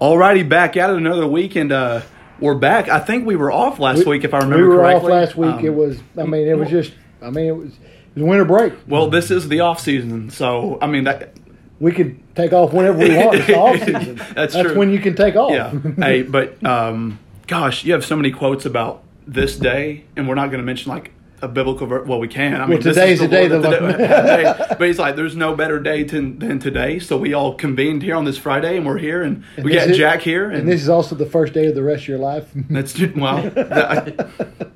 Alrighty, back at it another week, and uh, we're back. I think we were off last week, if I remember correctly. we were correctly. off last week. Um, it was. I mean, it was just. I mean, it was. It was winter break. well. This is the off season, so I mean that. We could take off whenever we want. It's the off season. That's true. when you can take off. Yeah. hey, but um, gosh, you have so many quotes about this day, and we're not going to mention like a biblical. Ver- well, we can. I mean, this today's is the day the Lord- today- But he's like, there's no better day to, than today. So we all convened here on this Friday, and we're here, and, we got is- Jack here, and this is also the first day of the rest of your life. That's well. That,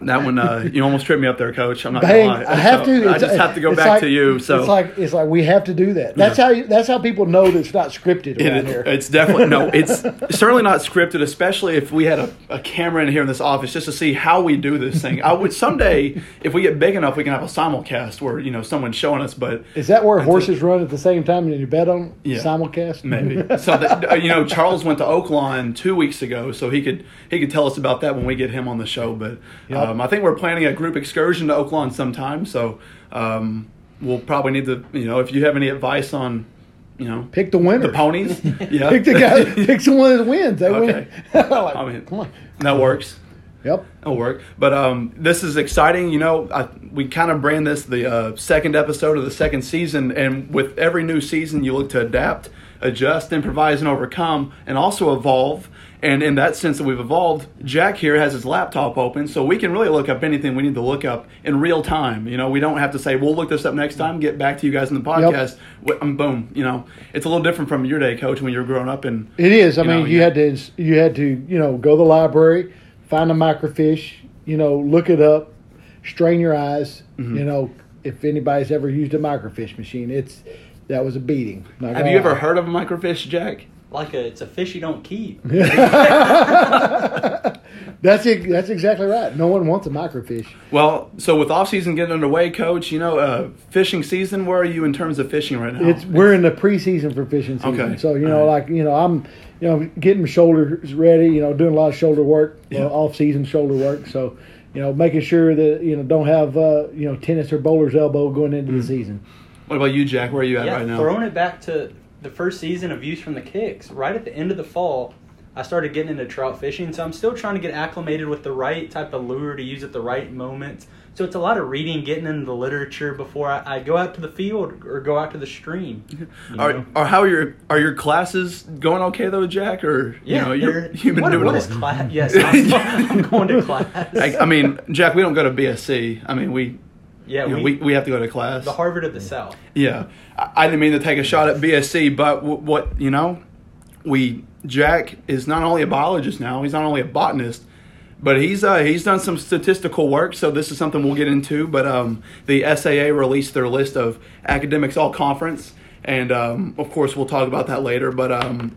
that one, uh, you almost tripped me up there, Coach. I'm not Dang, gonna lie. I have So, to. I just have to go back like- to you. So it's like it's like we have to do that. That's how you, that's how people know that it's not scripted around It- here. It's definitely no. It's certainly not scripted. Especially if we had a, a camera in here in this office just to see how we do this thing. I would someday, if we get big enough, we can have a simulcast where you know someone's showing us. But Is that where I horses run at the same time and you bet on Yeah. simulcast? maybe so. That, uh, you know, Charles went to Oaklawn two weeks ago, so he could he could tell us about that when we get him on the show. But Yep. Um, I think we're planning a group excursion to Oaklawn sometime. So um, we'll probably need to. You know, if you have any advice on. You know, Pick the winner. the ponies. Yeah, Pick the guy. pick someone that wins. They Okay. win. like, I mean, come on. that works. Yep. It'll work. But um, this is exciting. You know, I, we kind of brand this the uh, second episode of the second season. And with every new season, you look to adapt, adjust, improvise, and overcome, and also evolve. And in that sense that we've evolved, Jack here has his laptop open, so we can really look up anything we need to look up in real time. You know, we don't have to say, we'll look this up next time, get back to you guys in the podcast. Wh- um, boom. You know, it's a little different from your day, coach, when you were growing up. And It is. I You mean, know, you yeah. had to you had to you know go to the library, find a microfiche, you know, look it up, strain your eyes. Mm-hmm. You know, if anybody's ever used a microfiche machine, it's that was a beating. Have you ever heard of a microfiche, Jack? Like a, it's a fish you don't keep. That's it, that's exactly right. No one wants a microfiche. Well, so with off season getting underway, coach, you know, uh, fishing season. Where are you in terms of fishing right now? It's we're in the preseason for fishing season. Okay. So you know, All right. like you know, I'm you know getting my shoulders ready. You know, doing a lot of shoulder work, Yeah. uh, off season shoulder work. So you know, making sure that you know don't have uh, you know tennis or bowler's elbow going into Mm-hmm. the season. what about you, Jack? Where are you at yeah, right now? throwing it back to the first season of Views from the Kicks. Right at the end of the fall, I started getting into trout fishing, so I'm still trying to get acclimated with the right type of lure to use at the right moment. So it's a lot of reading, getting into the literature before I, I go out to the field or go out to the stream. you Are, are how are your are your classes going okay though, Jack? Or you Yeah, know, you're, you've been what, doing what is class? Yes, I'm, I'm going to class. I, I mean, Jack, we don't go to BSC. I mean, we yeah, you know, we, we, we have to go to class. the Harvard of the South. Yeah, I, I didn't mean to take a shot at BSC, but w- what you know, we Jack is not only a biologist now; he's not only a botanist, but he's uh, he's done some statistical work. So this is something we'll get into. But um, the SAA released their list of academics all conference, and um, of course we'll talk about that later. But um,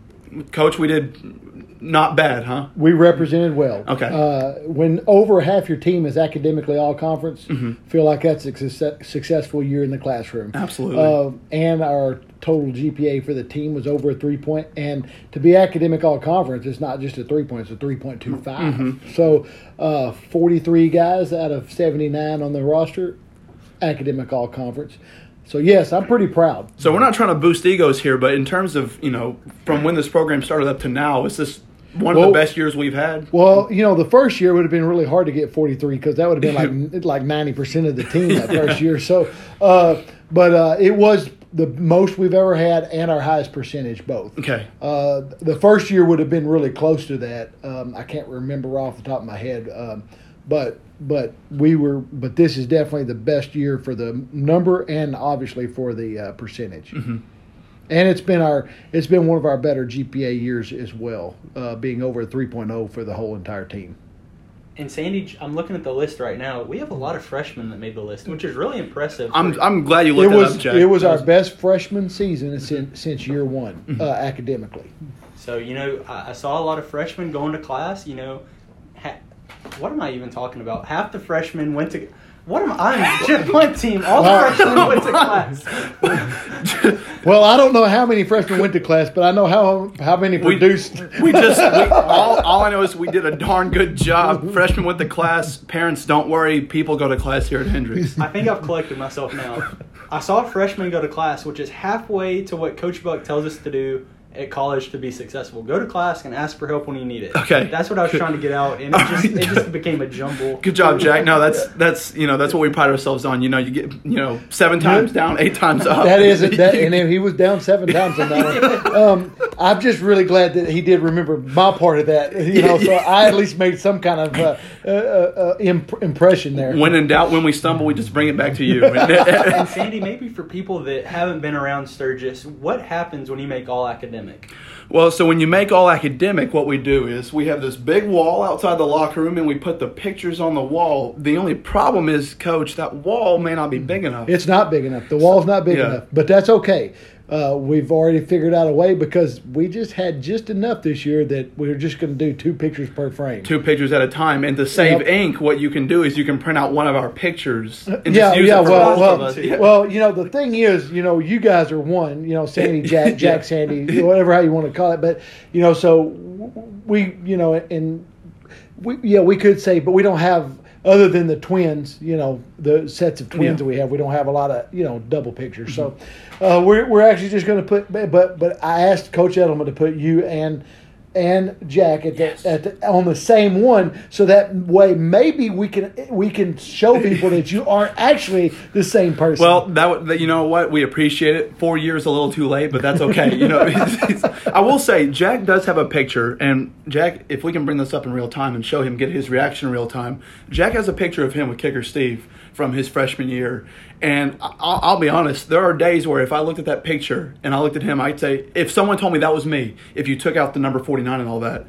coach, we did not bad, huh? We represented well. Okay. Uh, when over half your team is academically all conference, Mm-hmm. feel like that's a success, successful year in the classroom. Absolutely. Uh, and our total GPA for the team was over a three point. And to be academic all conference, it's not just a three point; it's a three point two five. Mm-hmm. So, uh, forty three guys out of seventy nine on the roster, academic all conference. So yes, I'm pretty proud. So we're not trying to boost egos here, but in terms of you know from when this program started up to now, is this one of Well- the best years we've had? Well, you know, the first year would have been really hard to get 43 because that would have been like like 90 percent of the team that first year. So, uh, but uh, it was the most we've ever had and our highest percentage both. Okay. Uh, the first year would have been really close to that. Um, I can't remember off the top of my head, um, but but we were. But this is definitely the best year for the number and obviously for the uh, percentage. And it's been our it's been one of our better GPA years as well, uh, being over a 3.0 for the whole entire team. And Sandy, I'm looking at the list right now. We have a lot of freshmen that made the list, which is really impressive. I'm I'm glad you It looked that was up, Jack. it was our best freshman season since since year one uh, academically. So you know, I, I saw a lot of freshmen going to class. You know, ha- what am I even talking about? Half the freshmen went to. What am I? I'm just one team. All the freshmen went to class. Well, I don't know how many freshmen went to class, but I know how how many We- produced. we just we, all, all I know is we did a darn good job. Freshmen went to class. Parents, don't worry. People go to class here at Hendrix. I think I've collected myself now. I saw freshmen go to class, which is halfway to what Coach Buck tells us to do at college to be successful. Go to class and ask for help when you need it. Okay. That's what I was trying to get out, and it just it just became a jumble. Good job, Jack. No, that's that's you know that's what we pride ourselves on. You know, you get you know seven times down, eight times up. That is it. That, and he was down seven times on that one. Um, I'm just really glad that he did remember my part of that. You know, so I at least made some kind of uh, uh, uh, imp- impression there. when in doubt, when we stumble, we just bring it back to you. and Sandy, maybe for people that haven't been around Sturgis, what happens when you make all academic? Well, so when you make all academic, what we do is we have this big wall outside the locker room and we put the pictures on the wall. The only problem is, coach, that wall may not be big enough. It's not big enough. The wall's not big Yeah. enough, but that's okay. Uh, we've already figured out a way because we just had just enough this year that we were just going to do two pictures per frame. Two pictures at a time. And to save Yep. ink, what you can do is you can print out one of our pictures and yeah, just use yeah. it for Well, well, of us. Yeah. well. You know, the thing is, you know, you guys are one. You know, Sandy, Jack, Jack, Yeah. Sandy, whatever how you want to call it. But you know, so we, you know, and we, yeah, we could say, but we don't have other than the twins. You know, the sets of twins Yeah. that we have, we don't have a lot of you know double pictures. So uh, we're we're actually just going to put, but but I asked Coach Edelman to put you and. And Jack at the, Yes. at the, on the same one, so that way maybe we can we can show people that you aren't actually the same person. Well, that, that you know what we appreciate it. Four years a little too late, but that's okay. You know, it's- it's- I will say Jack does have a picture, and Jack, if we can bring this up in real time and show him get his reaction in real time, Jack has a picture of him with Kicker Steve from his freshman year, and I- I'll, I'll be honest, there are days where if I looked at that picture and I looked at him, I'd say if someone told me that was me, if you took out the number forty nine and all that,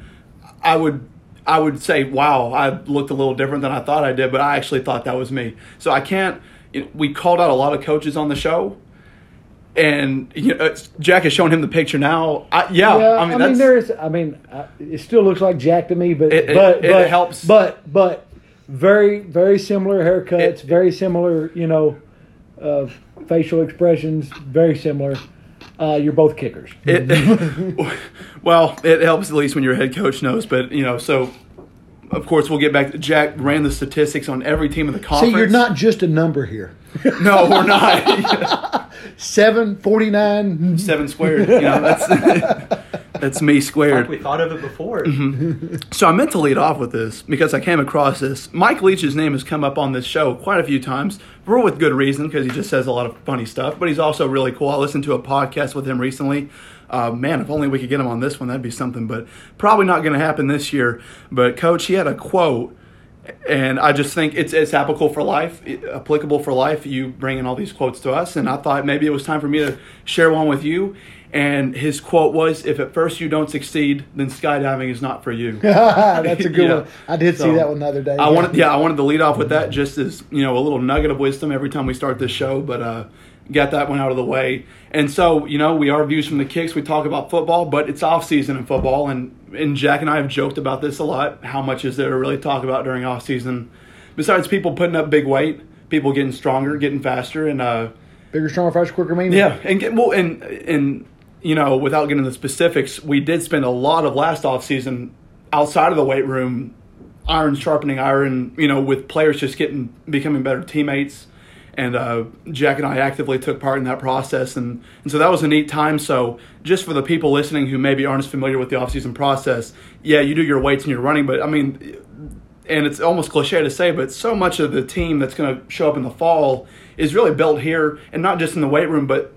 I would I would say, wow, I looked a little different than I thought I did, but I actually thought that was me. So I can't. We called out a lot of coaches on the show, and you know, Jack is showing him the picture now. I, yeah, Yeah, I mean, that's, there is. I mean, uh, it still looks like Jack to me, but It- it- but it but helps. But but very very similar haircuts, very similar. You know, uh, facial expressions, very similar. Uh, you're both kickers. It, well, it helps at least when your head coach knows. But you know, so of course we'll get back. to Jack ran the statistics on every team in the See, conference. you're not just a number here. No, we're not. Seven forty nine. Seven squared. You know, that's that's me squared. Like we thought of it before. So I meant to lead off with this because I came across this. Mike Leach's name has come up on this show quite a few times, for with good reason because he just says a lot of funny stuff. But he's also really cool. I listened to a podcast with him recently. Uh, man, if only we could get him on this one, that'd be something. But probably not going to happen this year. But coach, he had a quote, and I just think it's it's applicable for life, applicable for life. You bringing all these quotes to us, and I thought maybe it was time for me to share one with you. And his quote was, "If at first you don't succeed, then skydiving is not for you." That's a good Yeah. one. I did see that one the other day. I wanted, yeah, I wanted to lead off with that just as you know a little nugget of wisdom every time we start this show, but uh, got that one out of the way. And so you know, we are views from the kicks. We talk about football, but it's off season in football, and and Jack and I have joked about this a lot. How much is there to really talk about during off season? Besides people putting up big weight, people getting stronger, getting faster, and uh, Bigger, stronger, faster, quicker, meaner. yeah, and get well, and and you know, without getting into the specifics, we did spend a lot of last off season outside of the weight room, iron sharpening iron. You know, with players just getting becoming better teammates, and uh, Jack and I actively took part in that process, and and so that was a neat time. So just for the people listening who maybe aren't as familiar with the off season process, yeah, you do your weights and your running, but I mean. And it's almost cliche to say, but so much of the team that's going to show up in the fall is really built here, and not just in the weight room, but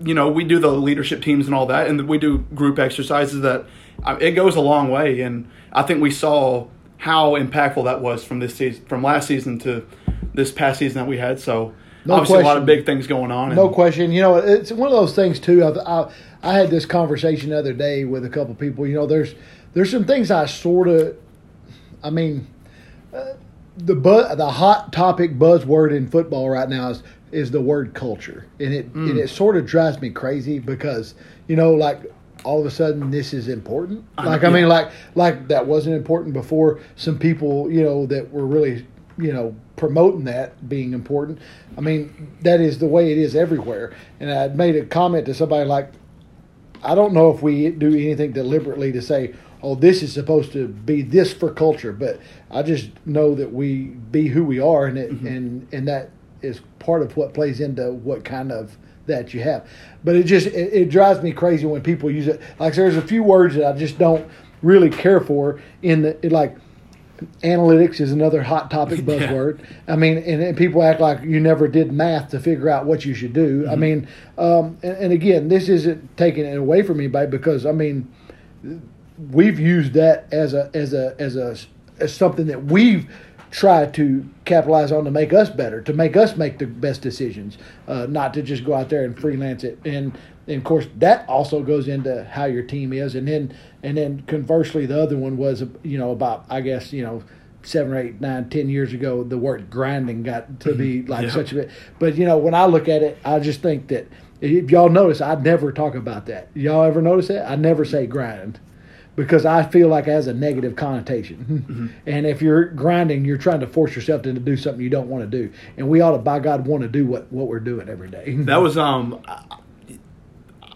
you know, we do the leadership teams and all that, and we do group exercises that uh, it goes a long way. And I think we saw how impactful that was from this season, from last season to this past season that we had. So No obviously a lot of big things going on. No question. You know, it's one of those things too. I, I, I had this conversation the other day with a couple people. You know, there's there's some things I sort of, I mean, uh, the bu- the hot topic buzzword in football right now is is the word culture, and it and mm. it sort of drives me crazy because you know, like all of a sudden this is important. Like I mean, like like that wasn't important before. Some people, you know, that were really you know promoting that being important. I mean, that is the way it is everywhere. And I made a comment to somebody like, I don't know if we do anything deliberately to say, oh, this is supposed to be this for culture, but I just know that we be who we are, and it, mm-hmm. and and that is part of what plays into what kind of that you have. But it just it, it drives me crazy when people use it. Like there's a few words that I just don't really care for in the it, like analytics is another hot topic buzzword. I mean, and, and, people act like you never did math to figure out what you should do. Mm-hmm. I mean, um, and, and, again, this isn't taking it away from anybody because I mean, we've used that as a as a as a as something that we've tried to capitalize on to make us better, to make us make the best decisions, uh, not to just go out there and freelance it. And, and of course, that also goes into how your team is. And then and then conversely, the other one was you know about I guess you know seven or eight, nine, ten years ago, the word grinding got to be mm-hmm. like yeah. such a bit. But you know, when I look at it, I just think that if y'all notice, I never talk about that. Y'all ever notice that? I never say grind because I feel like it has a negative connotation. Mm-hmm. And if you're grinding, you're trying to force yourself to do something you don't want to do. And we ought to, by God, want to do what, what we're doing every day. That was um.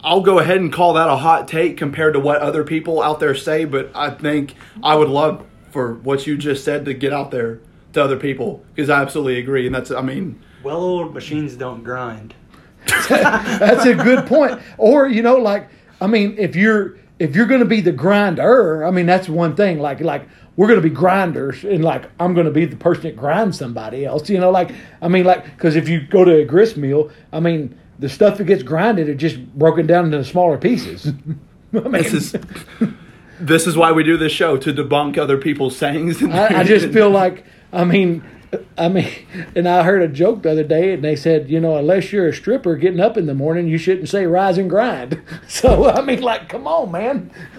I'll go ahead and call that a hot take compared to what other people out there say, but I think I would love for what you just said to get out there to other people because I absolutely agree. And that's, I mean, well old machines don't grind. that's a good point. Or you know, like I mean, if you're if you're going to be the grinder, I mean, that's one thing. Like, like we're going to be grinders, and like I'm going to be the person that grinds somebody else. You know, like I mean, like because if you go to a grist mill, I mean, the stuff that gets grinded is just broken down into smaller pieces. I mean, this is this is why we do this show to debunk other people's sayings. I, I just feel like I mean I mean, and I heard a joke the other day, and they said, you know, unless you're a stripper getting up in the morning, you shouldn't say rise and grind. So, I mean, like, come on, man.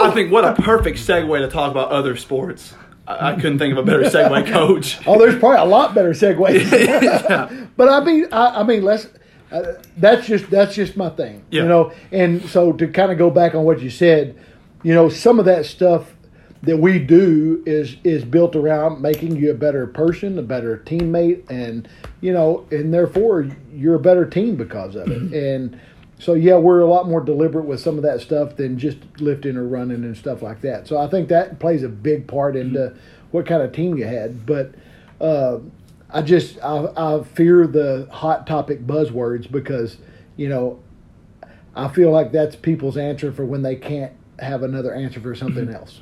I think what a perfect segue to talk about other sports. I, I couldn't think of a better segue, Coach. oh, there's probably a lot better segues. yeah. But I mean, I, I mean, let's. Uh, that's just that's just my thing, yeah. you know. And so to kind of go back on what you said, you know, some of that stuff that we do is is built around making you a better person, a better teammate, and you know, and therefore you're a better team because of it. Mm-hmm. And so yeah, we're a lot more deliberate with some of that stuff than just lifting or running and stuff like that. So I think that plays a big part into mm-hmm. what kind of team you had. But uh, I just I, I fear the hot topic buzzwords because you know I feel like that's people's answer for when they can't have another answer for something else.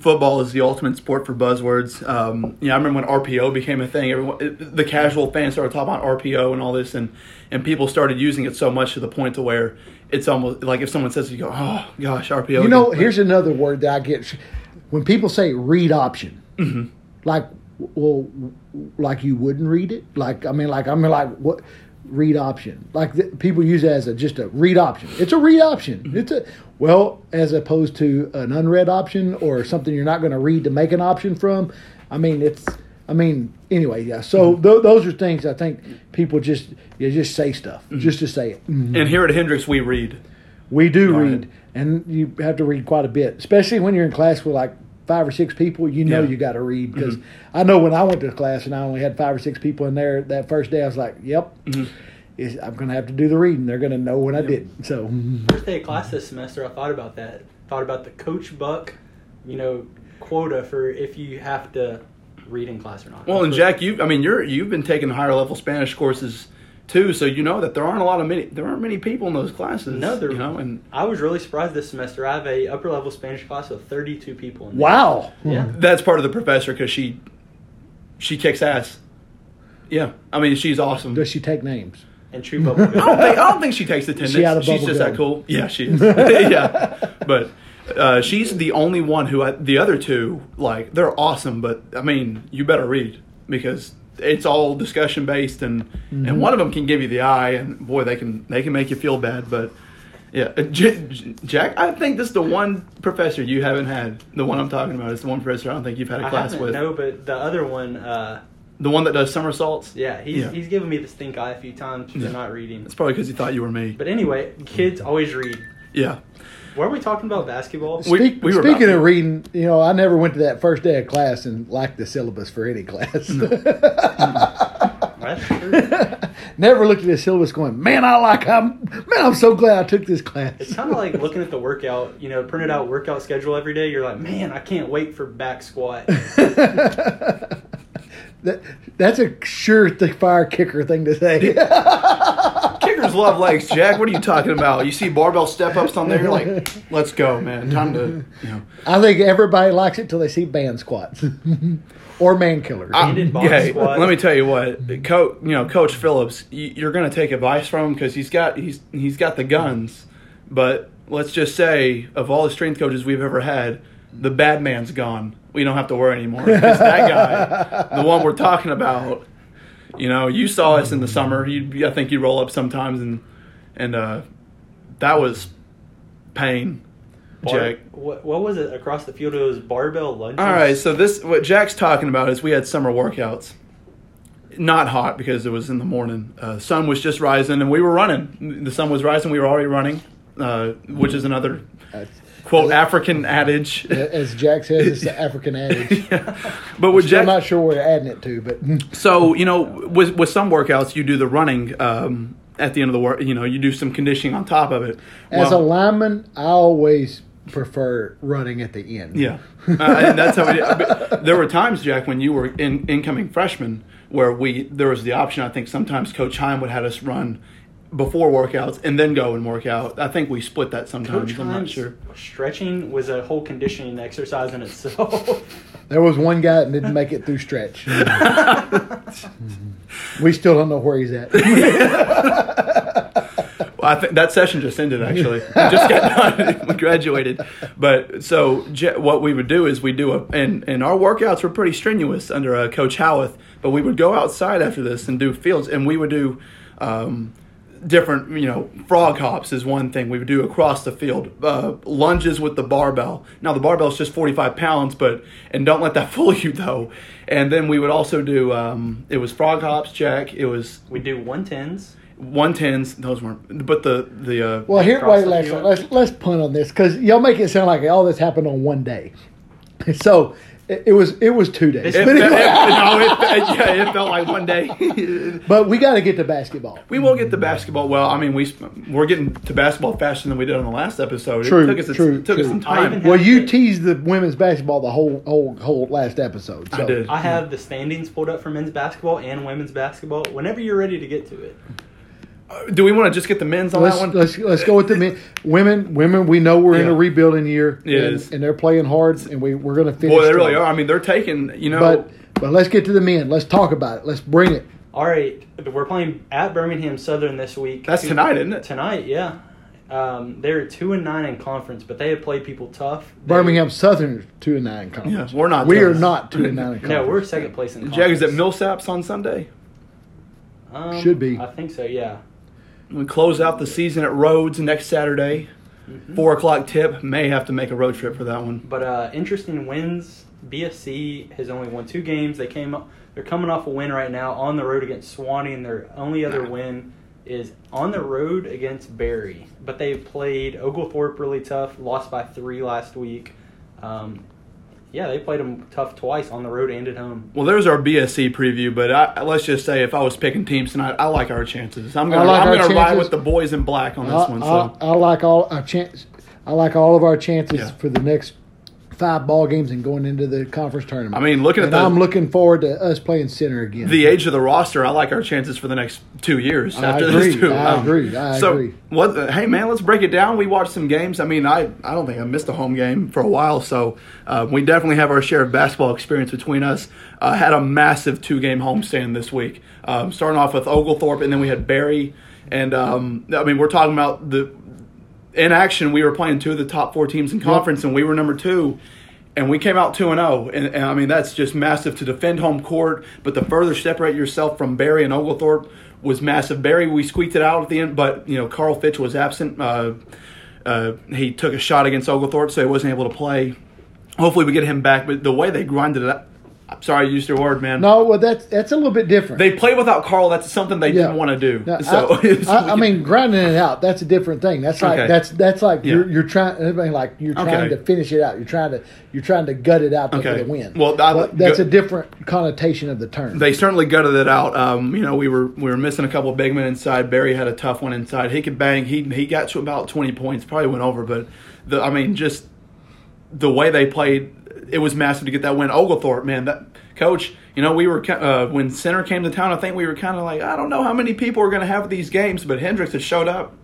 Football is the ultimate sport for buzzwords. Um, you know, I remember when RPO became a thing. Everyone, it, the casual fans started talking about RPO and all this, and and people started using it so much to the point to where it's almost like if someone says, "You go, oh gosh, RPO." You know, again. here's another word that I get when people say read option, mm-hmm. like well, like you wouldn't read it. Like I mean, like I mean, like what read option. Like the, people use it as a just a read option. It's a read option. Mm-hmm. It's a well as opposed to an unread option or something you're not going to read to make an option from. I mean, it's. I mean, anyway, yeah. So mm-hmm. th- those are things I think people just you just say stuff mm-hmm. just to say it. Mm-hmm. And here at Hendrix, we read. We do read, and you have to read quite a bit, especially when you're in class with like five or six people, you know yeah. you got to read because mm-hmm. I know when I went to class and I only had five or six people in there that first day, I was like, "Yep, mm-hmm. I'm going to have to do the reading. They're going to know when yep. I did." So first day of class this semester, I thought about that. Thought about the Coach Buck, you know, quota for if you have to read in class or not. Well, and Jack, you I mean, you're you've been taking higher level Spanish courses too, so you know that there aren't a lot of many there aren't many people in those classes. No, there. You know, and I was really surprised this semester. I have a upper level Spanish class of thirty two people. In there. Wow. Yeah. That's part of the professor because she she kicks ass. Yeah, I mean she's awesome. Does she take names? And true bubble. I, don't think, I don't think she takes attendance. She she's just that cool. Yeah, she is. yeah, but. Uh, she's the only one who I, the other two like they're awesome but i mean you better read because it's all discussion based, and mm-hmm. and one of them can give you the eye, and boy, they can they can make you feel bad. But yeah, uh, J- Jack, I think this is the one professor you haven't had. The one I'm talking about is the one professor I don't think you've had a class with. No, but the other one. Uh, the one that does somersaults. Yeah, he's yeah. he's given me the stink eye a few times for yeah. not reading. It's probably because he thought you were me. But anyway, kids always read. Yeah. Were we talking about basketball? Speak, we, we speaking of reading, you know, I never went to that first day of class and liked the syllabus for any class. No. never looked at the syllabus going, man, I like I'm man, I'm so glad I took this class. It's kind of like looking at the workout, you know, printed out workout schedule every day. You're like, man, I can't wait for back squat. That, that's a sure th- fire kicker thing to say. Kickers love legs, Jack. What are you talking about? You see barbell step ups on there, you're like, let's go, man. Time to, you know. I think everybody likes it till they see band squats or man killers. I- yeah, squat. let me tell you what, Coach, you know, Coach Phillips, you're going to take advice from him because he's got he's he's got the guns, but let's just say of all the strength coaches we've ever had, the bad man's gone. We don't have to worry anymore because that guy, the one we're talking about, you know, you saw us in the summer. You, I think you roll up sometimes, and and uh, that was pain, Bar- Jack. what, what was it across the field? It was barbell lunges. All right, so this what Jack's talking about is we had summer workouts. Not hot because it was in the morning. Uh, sun was just rising and we were running. The sun was rising. We were already running, uh, which is another That's- quote African adage. As Jack says, it's the African adage. But with I'm Jack, not sure where we're adding it to, but so you know, with with some workouts, you do the running um, at the end of the work. You know, you do some conditioning on top of it. as a lineman, I always prefer running at the end. Yeah, uh, and that's how we did. There were times, Jack, when you were in incoming freshman, where we there was the option. I think sometimes Coach Heim would have us run before workouts and then go and work out. I think we split that sometimes. Coach I'm not sure. Stretching was a whole conditioning exercise in itself. There was one guy that didn't make it through stretch. we still don't know where he's at. Well, I think that session just ended. Actually, we just got done. we graduated. But so Je- what we would do is we do a and and our workouts were pretty strenuous under uh, Coach Howarth. But we would go outside after this and do fields, and we would do. Um, different you know frog hops is one thing we would do across the field. Uh, lunges with the barbell. Now the barbell is just 45 pounds but and don't let that fool you though. And then we would also do um, it was frog hops jack. It was we do one tens. 110s those weren't but the the uh, Well, here, Across wait, the let's, let's let's punt on this because y'all make it sound like all this happened on one day. So it, it was it was two days. It, But, it, anyway, no, it, yeah, it felt like one day. but we got to get to basketball. we will get to basketball. Well, I mean, we we're getting to basketball faster than we did on the last episode. True, it took us true, it took us some time. Well, you teased the women's basketball the whole whole whole last episode. So. I did. I have the standings pulled up for men's basketball and women's basketball. Whenever you're ready to get to it. Do we want to just get the men's on Let's, that one? let's let's go with the men. Women, women. We know we're in a rebuilding year, It and, and they're playing hard, and we we're going to finish. Boy, they really strong. are. I mean, they're taking. You know, But but let's get to the men. Let's talk about it. Let's bring it. All right, we're playing at Birmingham Southern this week. That's tonight, isn't it? Tonight, yeah. Um, they're two and nine in conference, but they have played people tough. They- Birmingham Southern two and nine conference. Yeah, we're not We tough. are not two and nine. in No, we're second place in Jag is conference. at Millsaps on Sunday. Um, Should be. I think so. Yeah. We close out the season at Rhodes next Saturday. Mm-hmm. Four o'clock tip. May have to make a road trip for that one. But uh, interesting wins. BSC has only won two games. They came up. They're coming off a win right now on the road against Sewanee, and their only other win is on the road against Berry. But they played Oglethorpe really tough. Lost by three last week. Um, yeah, they played them tough twice on the road and at home. Well, there's our BSC preview, but I, let's just say if I was picking teams tonight, I like our chances. I'm gonna, like I'm gonna ride with the boys in black on this I, one. I, I like all our chance. I like all of our chances Yeah. for the next five ball games and going into the conference tournament. I mean, looking at and the- I'm looking forward to us playing Centre again. the age of the roster, I like our chances for the next two years. I after agree. too. I agree. I so agree. what? the- hey man, let's break it down. We watched some games. I mean, I I don't think I missed a home game for a while. So uh, we definitely have our share of basketball experience between us. Uh, had a massive two game homestand this week. Um, starting off with Oglethorpe, and then we had Berry. And um, I mean, we're talking about the in action. We were playing two of the top four teams in conference, and we were number two. And we came out two and zero, and and I mean that's just massive to defend home court. But to further separate yourself from Berry and Oglethorpe was massive. Berry, we squeaked it out at the end, but you know Carl Fitch was absent. Uh, uh, he took a shot against Oglethorpe, so he wasn't able to play. Hopefully, we get him back. But the way they grinded it, up, I'm sorry, I used your word, man. no, well that's that's a little bit different. They played without Carl. That's something they Yeah. didn't want to do. Now, so, I, I, I mean, grinding it out. That's a different thing. That's like Okay. that's that's like Yeah. you're you're trying. I mean, like you're trying Okay. to finish it out. You're trying to you're trying to gut it out to Okay. for the win. Well, I- But that's go- a different connotation of the term. they certainly gutted it out. Um, you know, we were we were missing a couple of big men inside. Berry had a tough one inside. He could bang. He he got to about twenty points. Probably went over, but the I mean, just the way they played, it was massive to get that win. Oglethorpe, man, that coach. You know, we were uh, when Centre came to town. I think we were kind of like, I don't know how many people are going to have these games, but Hendrix has showed up.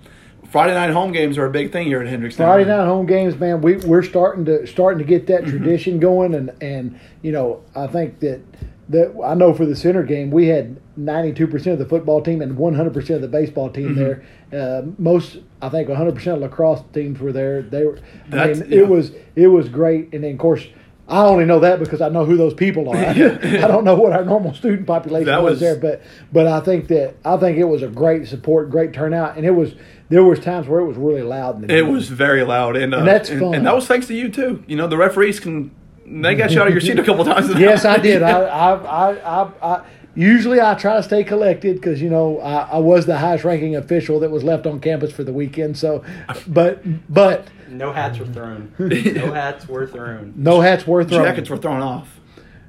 Friday night home games are a big thing here at Hendrix. Friday night home games, man, we we're starting to starting to get that mm-hmm. tradition going, and and you know, I think that that I know for the Centre game we had 92% of the football team and 100% of the baseball team mm-hmm. there. Uh, most, I think, 100% of lacrosse teams were there. They were. That's, I mean, yeah. it was it was great, and then of course. I only know that because I know who those people are. I, I don't know what our normal student population was, was there, but but I think that I think it was a great support, great turnout, and it was there was times where it was really loud. In the it game. was very loud, and, uh, and that's fun. And, and, that was thanks to you too. You know, the referees can they got you out of your seat a couple times. yes, I did. I, I, I, I usually I try to stay collected because you know I, I, was the highest ranking official that was left on campus for the weekend. So, but but no hats were thrown. No hats were thrown. No hats were thrown. Jackets were thrown off.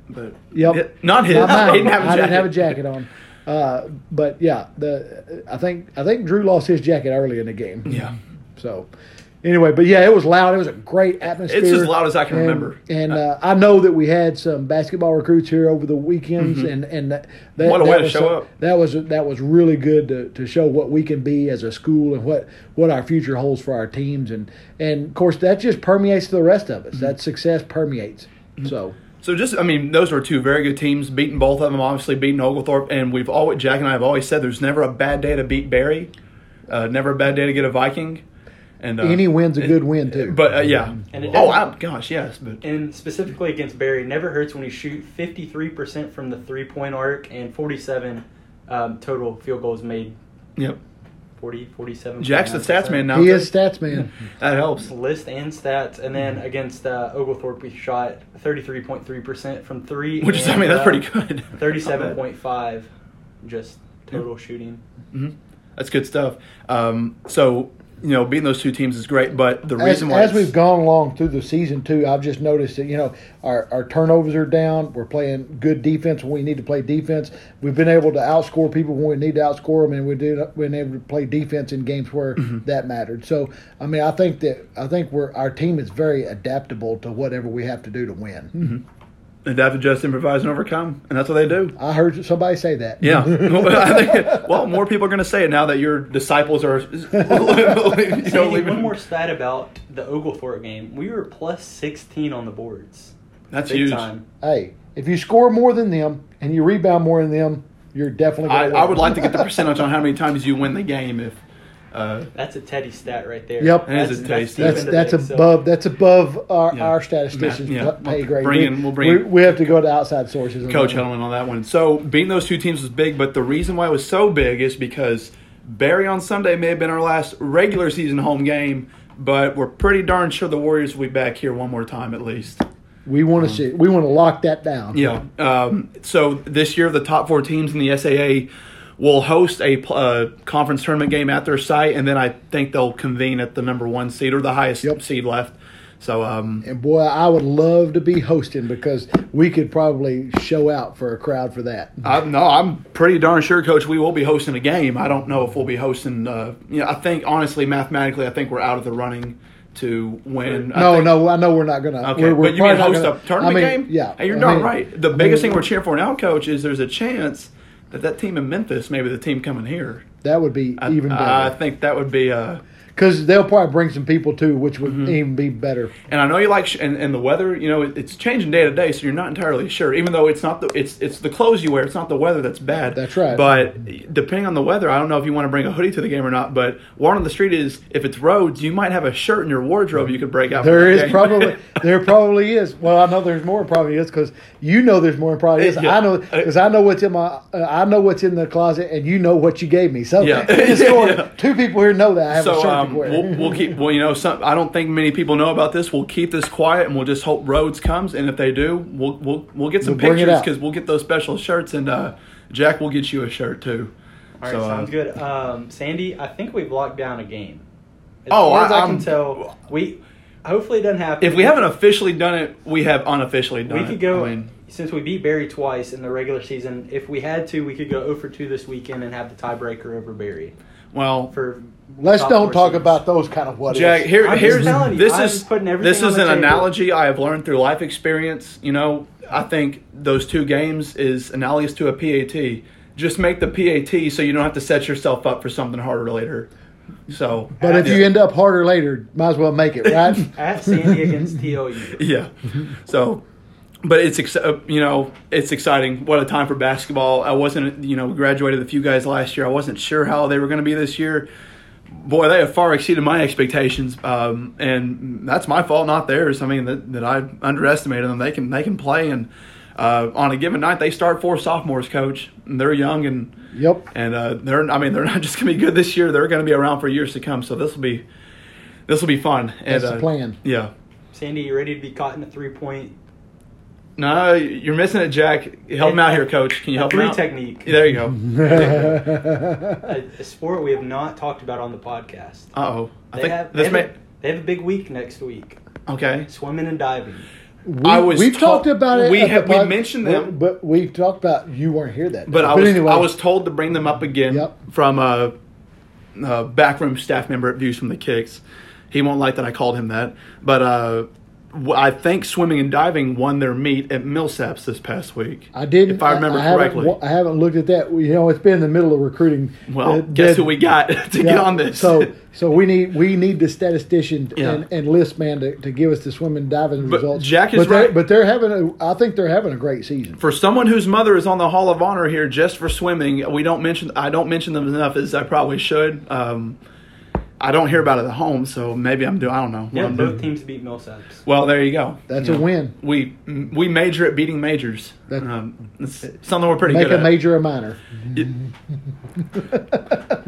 But yep, it, not his. Not mine. Didn't I didn't have a jacket on. Uh, but yeah, the I think I think Drew lost his jacket early in the game. Yeah. So anyway, but yeah, it was loud. It was a great atmosphere. It's as loud as I can and, remember. And uh, I know that we had some basketball recruits here over the weekends, mm-hmm. and and that, that what a that way was to show up. That was that was really good to, to show what we can be as a school and what what our future holds for our teams, and and of course that just permeates to the rest of us. Mm-hmm. That success permeates. Mm-hmm. So. So just, I mean, those were two very good teams. Beating both of them, obviously beating Oglethorpe, and we've always Jack and I have always said there's never a bad day to beat Berry, uh, never a bad day to get a Viking. And uh, any win's a good win too. But uh, yeah. And it oh, I, gosh, yes. But and specifically against Berry, never hurts when you shoot fifty three percent from the three point arc and forty seven um, total field goals made. Yep. 40, 47. Jack's the stats man now. He is stats man. that helps. List and stats, and then against uh, Oglethorpe, we shot thirty three point three percent from three. Which is, I mean, that's pretty good. Thirty seven point five, just total yep. shooting. Mm-hmm. That's good stuff. Um, so you know, beating those two teams is great, but the reason as, why as we've gone along through the season too, I've just noticed that you know our, our turnovers are down. We're playing good defense when we need to play defense. We've been able to outscore people when we need to outscore them, and we did been able to play defense in games where mm-hmm. that mattered. So, I mean, I think that I think we're our team is very adaptable to whatever we have to do to win. Mm-hmm. Adapt, adjust, improvise, and overcome, and that's what they do. I heard somebody say that. Yeah, well, think, well more people are going to say it now that your disciples are. you know, one more stat about the Oglethorpe game: we were plus sixteen on the boards. That's Big huge. Time. Hey, if you score more than them and you rebound more than them, you're definitely. Gonna I, I would like to get the percentage on how many times you win the game if uh, that's a Teddy stat right there. Yep, that's, that's, that's, that's, that's above that's above our, yeah. our statisticians yeah. pay grade. Bring in, we'll bring we, we have to go to outside sources. Coach Hellman on that one. So beating those two teams was big, but the reason why it was so big is because Berry on Sunday may have been our last regular season home game, but we're pretty darn sure the Warriors will be back here one more time at least. We want to um, see. We want to lock that down. Yeah. Um, so this year, the top four teams in the SAA will host a uh, conference tournament game at their site, and then I think they'll convene at the number one seed or the highest yep. seed left. So, um, and boy, I would love to be hosting because we could probably show out for a crowd for that. I, no, I'm pretty darn sure, Coach. We will be hosting a game. I don't know if we'll be hosting. Uh, you know, I think honestly, mathematically, I think we're out of the running to win. No, think, no, I know we're not going to. Okay, we're, we're but you mean host gonna, a tournament I mean, game? Yeah, hey, you're I darn right. The I biggest mean, thing we're cheering for now, Coach, is there's a chance that that team in Memphis, maybe the team coming here. That would be I, even better. I think that would be. Uh, because they'll probably bring some people too, which would mm-hmm. even be better. And I know you like, sh- and, and the weather, you know, it, it's changing day to day, so you're not entirely sure. Even though it's not the it's it's the clothes you wear, it's not the weather that's bad. That's right. But depending on the weather, I don't know if you want to bring a hoodie to the game or not. But one on the street is, if it's roads, you might have a shirt in your wardrobe you could break out. There is probably there probably is. Well, I know there's more. Probably is because you know there's more. Probably is. Yeah. I know because I know what's in my uh, I know what's in the closet, and you know what you gave me. So yeah. yeah. two people here know that I have so, a shirt um, to. We'll, we'll keep well, you know, some, I don't think many people know about this. We'll keep this quiet, and we'll just hope Rhodes comes. And if they do, we'll we'll we'll get some we'll pictures because we'll get those special shirts, and uh, Jack will get you a shirt too. All right, so, sounds uh, good. Um, Sandy, I think we've locked down a game. As oh, far as I, I can tell, we hopefully it doesn't happen. If we haven't officially done it, we have unofficially done it. We could go. I mean, since we beat Berry twice in the regular season, if we had to, we could go 0 for 2 this weekend and have the tiebreaker over Berry. Well, for. Let's don't talk seasons. about those kind of what Jack, here, I'm just here's telling you, this I'm is putting everything this is an table. analogy I have learned through life experience. You know, I think those two games is analogous to a PAT. Just make the PAT so you don't have to set yourself up for something harder later. So, But if you end up harder later, might as well make it, right? At Sandy against TLU. yeah, so. But it's uh, you know it's exciting. What a time for basketball! I wasn't you know graduated a few guys last year. I wasn't sure how they were going to be this year. Boy, they have far exceeded my expectations, um, and that's my fault, not theirs. I mean that, that I underestimated them. They can they can play, and uh, on a given night they start four sophomores. Coach, and they're young and Yep. and uh, they're I mean they're not just going to be good this year. They're going to be around for years to come. So this will be this will be fun. And, That's the uh, plan. Yeah. Sandy, you ready to be caught in a three point No, you're missing it, Jack. Help him out here, Coach. Can you help him three out? technique? There you go. A, a sport we have not talked about on the podcast. Uh oh. I They think have, this they, may. have a, they have a big week next week. Okay. Swimming and diving. We, I was we've told- talked about it. we have- the we mentioned them. but we've talked about. You weren't here that. But day. I was anyway, I was told to bring them up again Yep. from a, a backroom staff member at Views from the Kicks. He won't like that I called him that, but uh, w- I think swimming and diving won their meet at Millsaps this past week. I didn't. if I remember haven't correctly. wa- I haven't looked at that. You know, it's been in the middle of recruiting. Well, Uh, guess who we got to get on this? So, so we need we need the statistician Yeah. and, and list man to, to give us the swimming and diving But results. Jack is but they're- right. But they're having a. I think they're having a great season. for someone whose mother is on the Hall of Honor here just for swimming, we don't mention. I don't mention them enough as I probably should. Um, I don't hear about it at home, so maybe I'm doing. I don't know. what Yeah, I'm both doing. teams beat Millsaps. Well, there you go. That's You a know, win. We we major at beating majors. That- um, it's something we're pretty Make good Make a at. major a minor.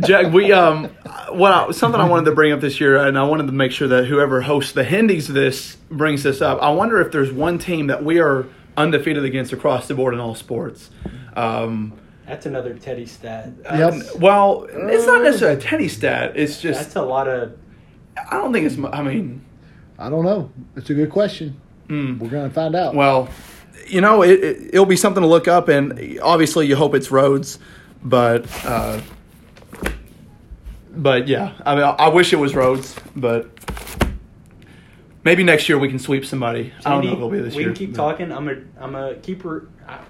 Jack, we um, what I, something I wanted to bring up this year, and I wanted to make sure that whoever hosts the Hindies this brings this up. I wonder if there's one team that we are undefeated against across the board in all sports. Um, That's another Teddy stat. Yep. That's, well, it's not necessarily a tennis stat. It's just that's a lot of. I don't think it's. I mean, I don't know. It's a good question. mm, We're going to find out. well, you know, it, it, it'll be something to look up, and obviously, you hope it's Rhodes, but. Uh, but yeah, I mean, I, I wish it was Rhodes, but maybe next year we can sweep somebody. I don't know if it'll be this we year. can keep but- talking. I'm a I'm a keeper.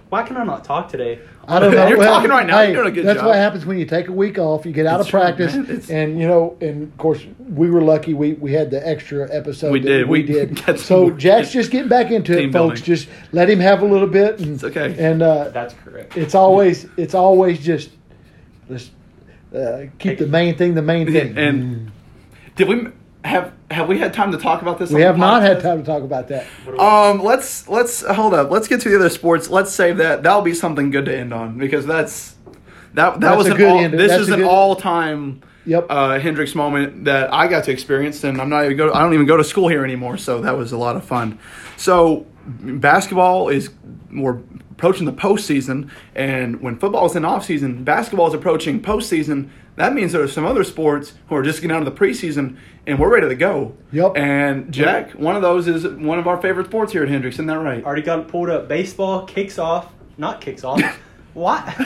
Why can I not talk today? I don't know. You're Well, talking right now. hey, You're doing a good job. that's job. what happens when you take a week off. You get out It's of practice, man. It's- and you know, and of course, we were lucky. We we had the extra episode. We that did. We, We did. So more- Jack's just getting back into Team it, folks. building. Just let him have a little bit, and It's okay. And uh, That's correct. it's always it's always just let's uh, keep the main thing the main thing. And did we have have we had time to talk about this? we have not had time to talk about that. What do we- Um, let's let's hold up. Let's get to the other sports. Let's save that. That'll be something good to end on because that's that that That's was a an good all, end. this that's is an all time Yep. uh, Hendrix moment that I got to experience, and I'm not even go. I don't even go to school here anymore, so that was a lot of fun. So basketball is we're approaching the postseason, and when football is in off season, basketball is approaching postseason. That means there are some other sports who are just getting out of the preseason, and we're ready to go. Yep. And Jack, one of those is one of our favorite sports here at Hendrix. Isn't that right? Already got it pulled up. Baseball kicks off. Not kicks off. what?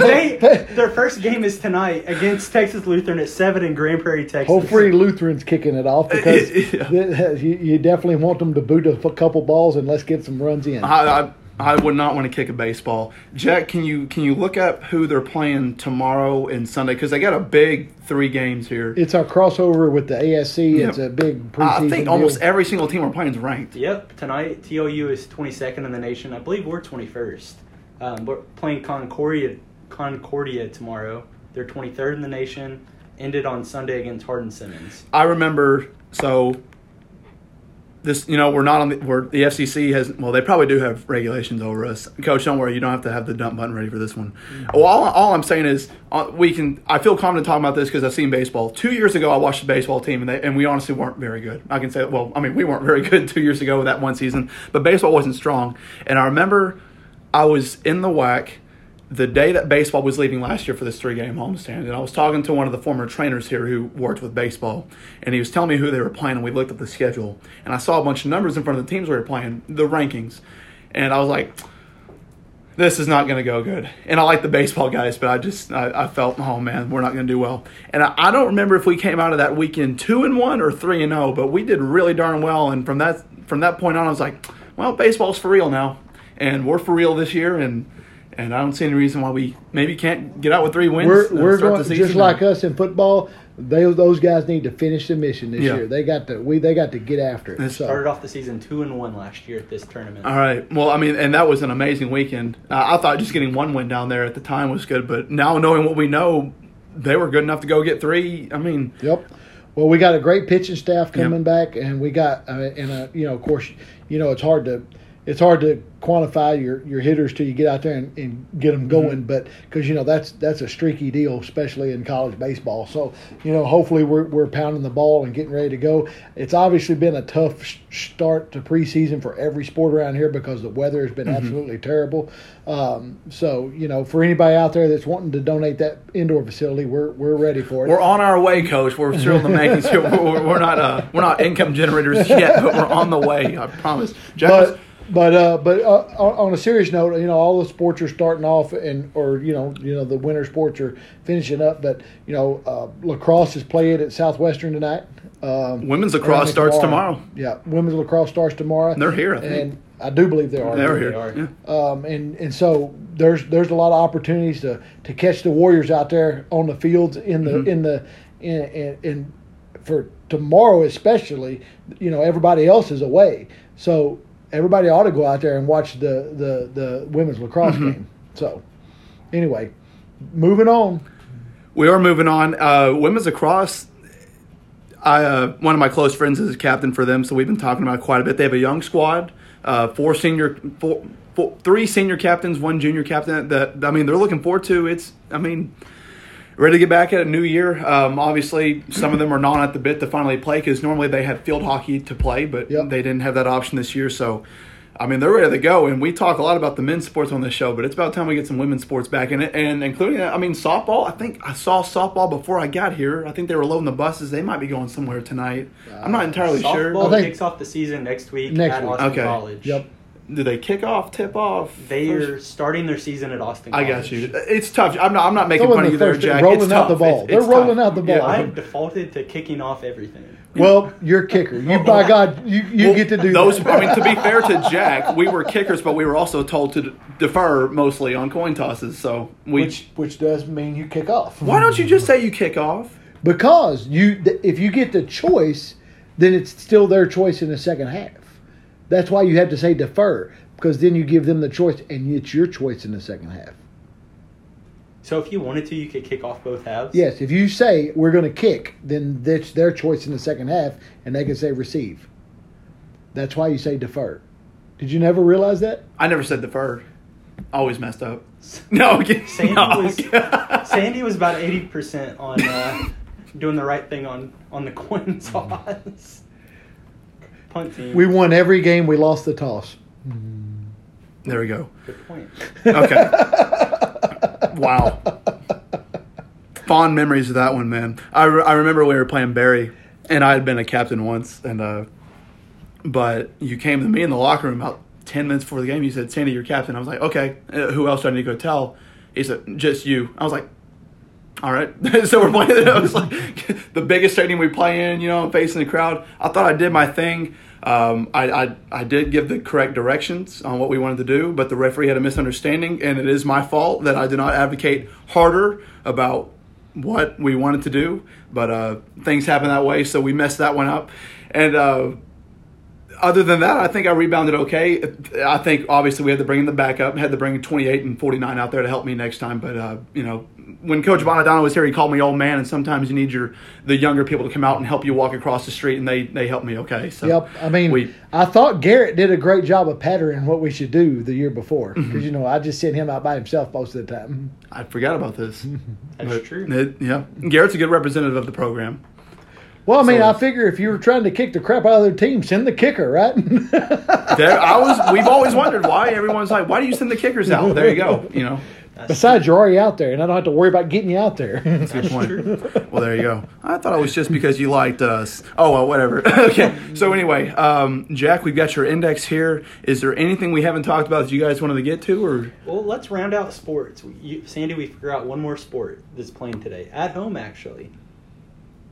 they, their first game is tonight against Texas Lutheran at seven in Grand Prairie, Texas. Hopefully, Lutherans kicking it off because Yeah. you, you definitely want them to boot a couple balls and let's get some runs in. I, I I would not want to kick a baseball. Jack, can you can you look up who they're playing tomorrow and Sunday because they got a big three games here. It's our crossover with the ASC. Yeah. It's a big preseason. I think almost every single team we're playing is ranked. Yep, tonight TLU is 22nd in the nation. I believe we're 21st. Um, we're playing Concordia Concordia tomorrow. They're 23rd in the nation. Ended on Sunday against Hardin Simmons. I remember so this you know we're not on the we're, the FCC has well they probably do have regulations over us. Coach, don't worry, you don't have to have the dump button ready for this one. Well, all, all I'm saying is uh, we can. I feel confident talking about this because I've seen baseball. Two years ago, I watched the baseball team and they and we honestly weren't very good. I can say well, I mean we weren't very good two years ago with that one season, but baseball wasn't strong. And I remember I was in the WAC the day that baseball was leaving last year for this three game homestand, and I was talking to one of the former trainers here who worked with baseball, and he was telling me who they were playing, and we looked at the schedule, and I saw a bunch of numbers in front of the teams we were playing, the rankings, and I was like, this is not going to go good. And I like the baseball guys, but I just I, I felt, oh man, we're not going to do well. And I, I don't remember if we came out of that weekend two and one or three and zero, but we did really darn well. And from that from that point on, I was like, well, baseball's for real now, and we're for real this year, and. And I don't see any reason why we maybe can't get out with three wins. We're, we're start going the just like us in football. They those guys need to finish the mission this Yeah. year. They got to we they got to get after it. That's- So, Started off the season two and one last year at this tournament. All right. Well, I mean, and that was an amazing weekend. Uh, I thought just getting one win down there at the time was good, but now knowing what we know, they were good enough to go get three. I mean, Yep. Well, we got a great pitching staff coming back, and we got uh, and uh, you know, of course, you know, it's hard to it's hard to quantify your, your hitters till you get out there and, and get them going, but because you know that's that's a streaky deal, especially in college baseball. So you know, hopefully we're we're pounding the ball and getting ready to go. It's obviously been a tough start to preseason for every sport around here because the weather has been absolutely terrible. Um, so you know, for anybody out there that's wanting to donate that indoor facility, we're we're ready for it. we're on our way, Coach. We're still in the makings. here. We're, we're not uh, we're not income generators yet, but we're on the way. I promise. Jack but but uh, but uh, on on a serious note, you know, all the sports are starting off, and or you know, you know, the winter sports are finishing up. But you know, uh, lacrosse is played at Southwestern tonight. Um, Women's lacrosse and starts tomorrow. Yeah, women's lacrosse starts tomorrow. They're here, I think. and I do believe they are. They're they here. are. Yeah. Um, and and so there's there's a lot of opportunities to, to catch the Warriors out there on the fields in the Mm-hmm. in the in, in, in for tomorrow especially. You know everybody else is away, so everybody ought to go out there and watch the the, the women's lacrosse Mm-hmm. game. So anyway, moving on. We are moving on. Uh, women's lacrosse. I uh, one of my close friends is a captain for them, so we've been talking about it quite a bit. They have a young squad, uh, four senior, four, four, three senior captains, one junior captain. That I mean, they're looking forward to. It's I mean, ready to get back at a new year. Um, obviously, some of them are not at the bit to finally play because normally they had field hockey to play, but Yep. they didn't have that option this year. So, I mean, they're ready to go. And we talk a lot about the men's sports on this show, but it's about time we get some women's sports back in it, and including, I mean, softball. I think I saw softball before I got here. I think they were loading the buses. They might be going somewhere tonight. I'm not entirely sure. Softball kicks off the season next week Next at week. Austin Okay. College. Yep. Do they kick off, tip off? They first? are starting their season at Austin I got you. It's tough. I'm not. I'm not making Throwing fun of the you there, Jack. rolling it's out the tough. ball. It's- They're it's rolling tough. out the ball. Yeah. I've defaulted to kicking off everything. Well, you're a kicker. You by God, you, you Well, get to do those. that. I mean, to be fair to Jack, we were kickers, but we were also told to defer mostly on coin tosses. So we. which which does mean you kick off. why don't you just say you kick off? Because you, if you get the choice, then it's still their choice in the second half. That's why you have to say defer, because then you give them the choice, and it's your choice in the second half. So if you wanted to, you could kick off both halves. Yes, if you say we're going to kick, then that's their choice in the second half, and they can say receive. That's why you say defer. Did you never realize that? I never said defer. Always messed up. No, I'm. Sandy No. was Sandy was about eighty percent on uh, doing the right thing on on the coin toss. Punt team. We won every game. We lost the toss. There we go. Good point. Okay. wow. Fond memories of that one, man. I, re- I remember we were playing Berry, and I had been a captain once, and uh, but you came to me in the locker room about ten minutes before the game. You said, "Sandy, you're captain." I was like, "Okay." Uh, who else do I need to go tell? He said, "Just you." I was like, "All right." so we're playing. It was like the biggest stadium we play in. You know, facing the crowd. I thought I did my thing. Um, I, I I did give the correct directions on what we wanted to do, but the referee had a misunderstanding, and it is my fault that I did not advocate harder about what we wanted to do. But uh, things happen that way, so we messed that one up. And uh, other than that, I think I rebounded okay. I think obviously we had to bring in the backup, had to bring 28 and 49 out there to help me next time. But uh, you know, when Coach Bonadonna was here, he called me old man, and sometimes you need your the younger people to come out and help you walk across the street, and they they helped me okay. So Yep. I mean, we I thought Garrett did a great job of patterning what we should do the year before. Because, Mm-hmm. you know, I just sent him out by himself most of the time. I forgot about this. That's But true. it- yeah, Garrett's a good representative of the program. Well, I mean, So- I figure if you were trying to kick the crap out of their team, send the kicker, right? There, I was. We've always wondered why everyone's like, why do you send the kickers out? There you go. You know, That's Besides, you're already out there, and I don't have to worry about getting you out there. That's Good point. Well, there you go. I thought it was just because you liked us. Oh well, whatever. okay. So anyway, um, Jack, we've got your index here. Is there anything we haven't talked about that you guys wanted to get to, or Well, let's round out sports. We- You, Sandy, we figure out one more sport that's playing today at home. Actually,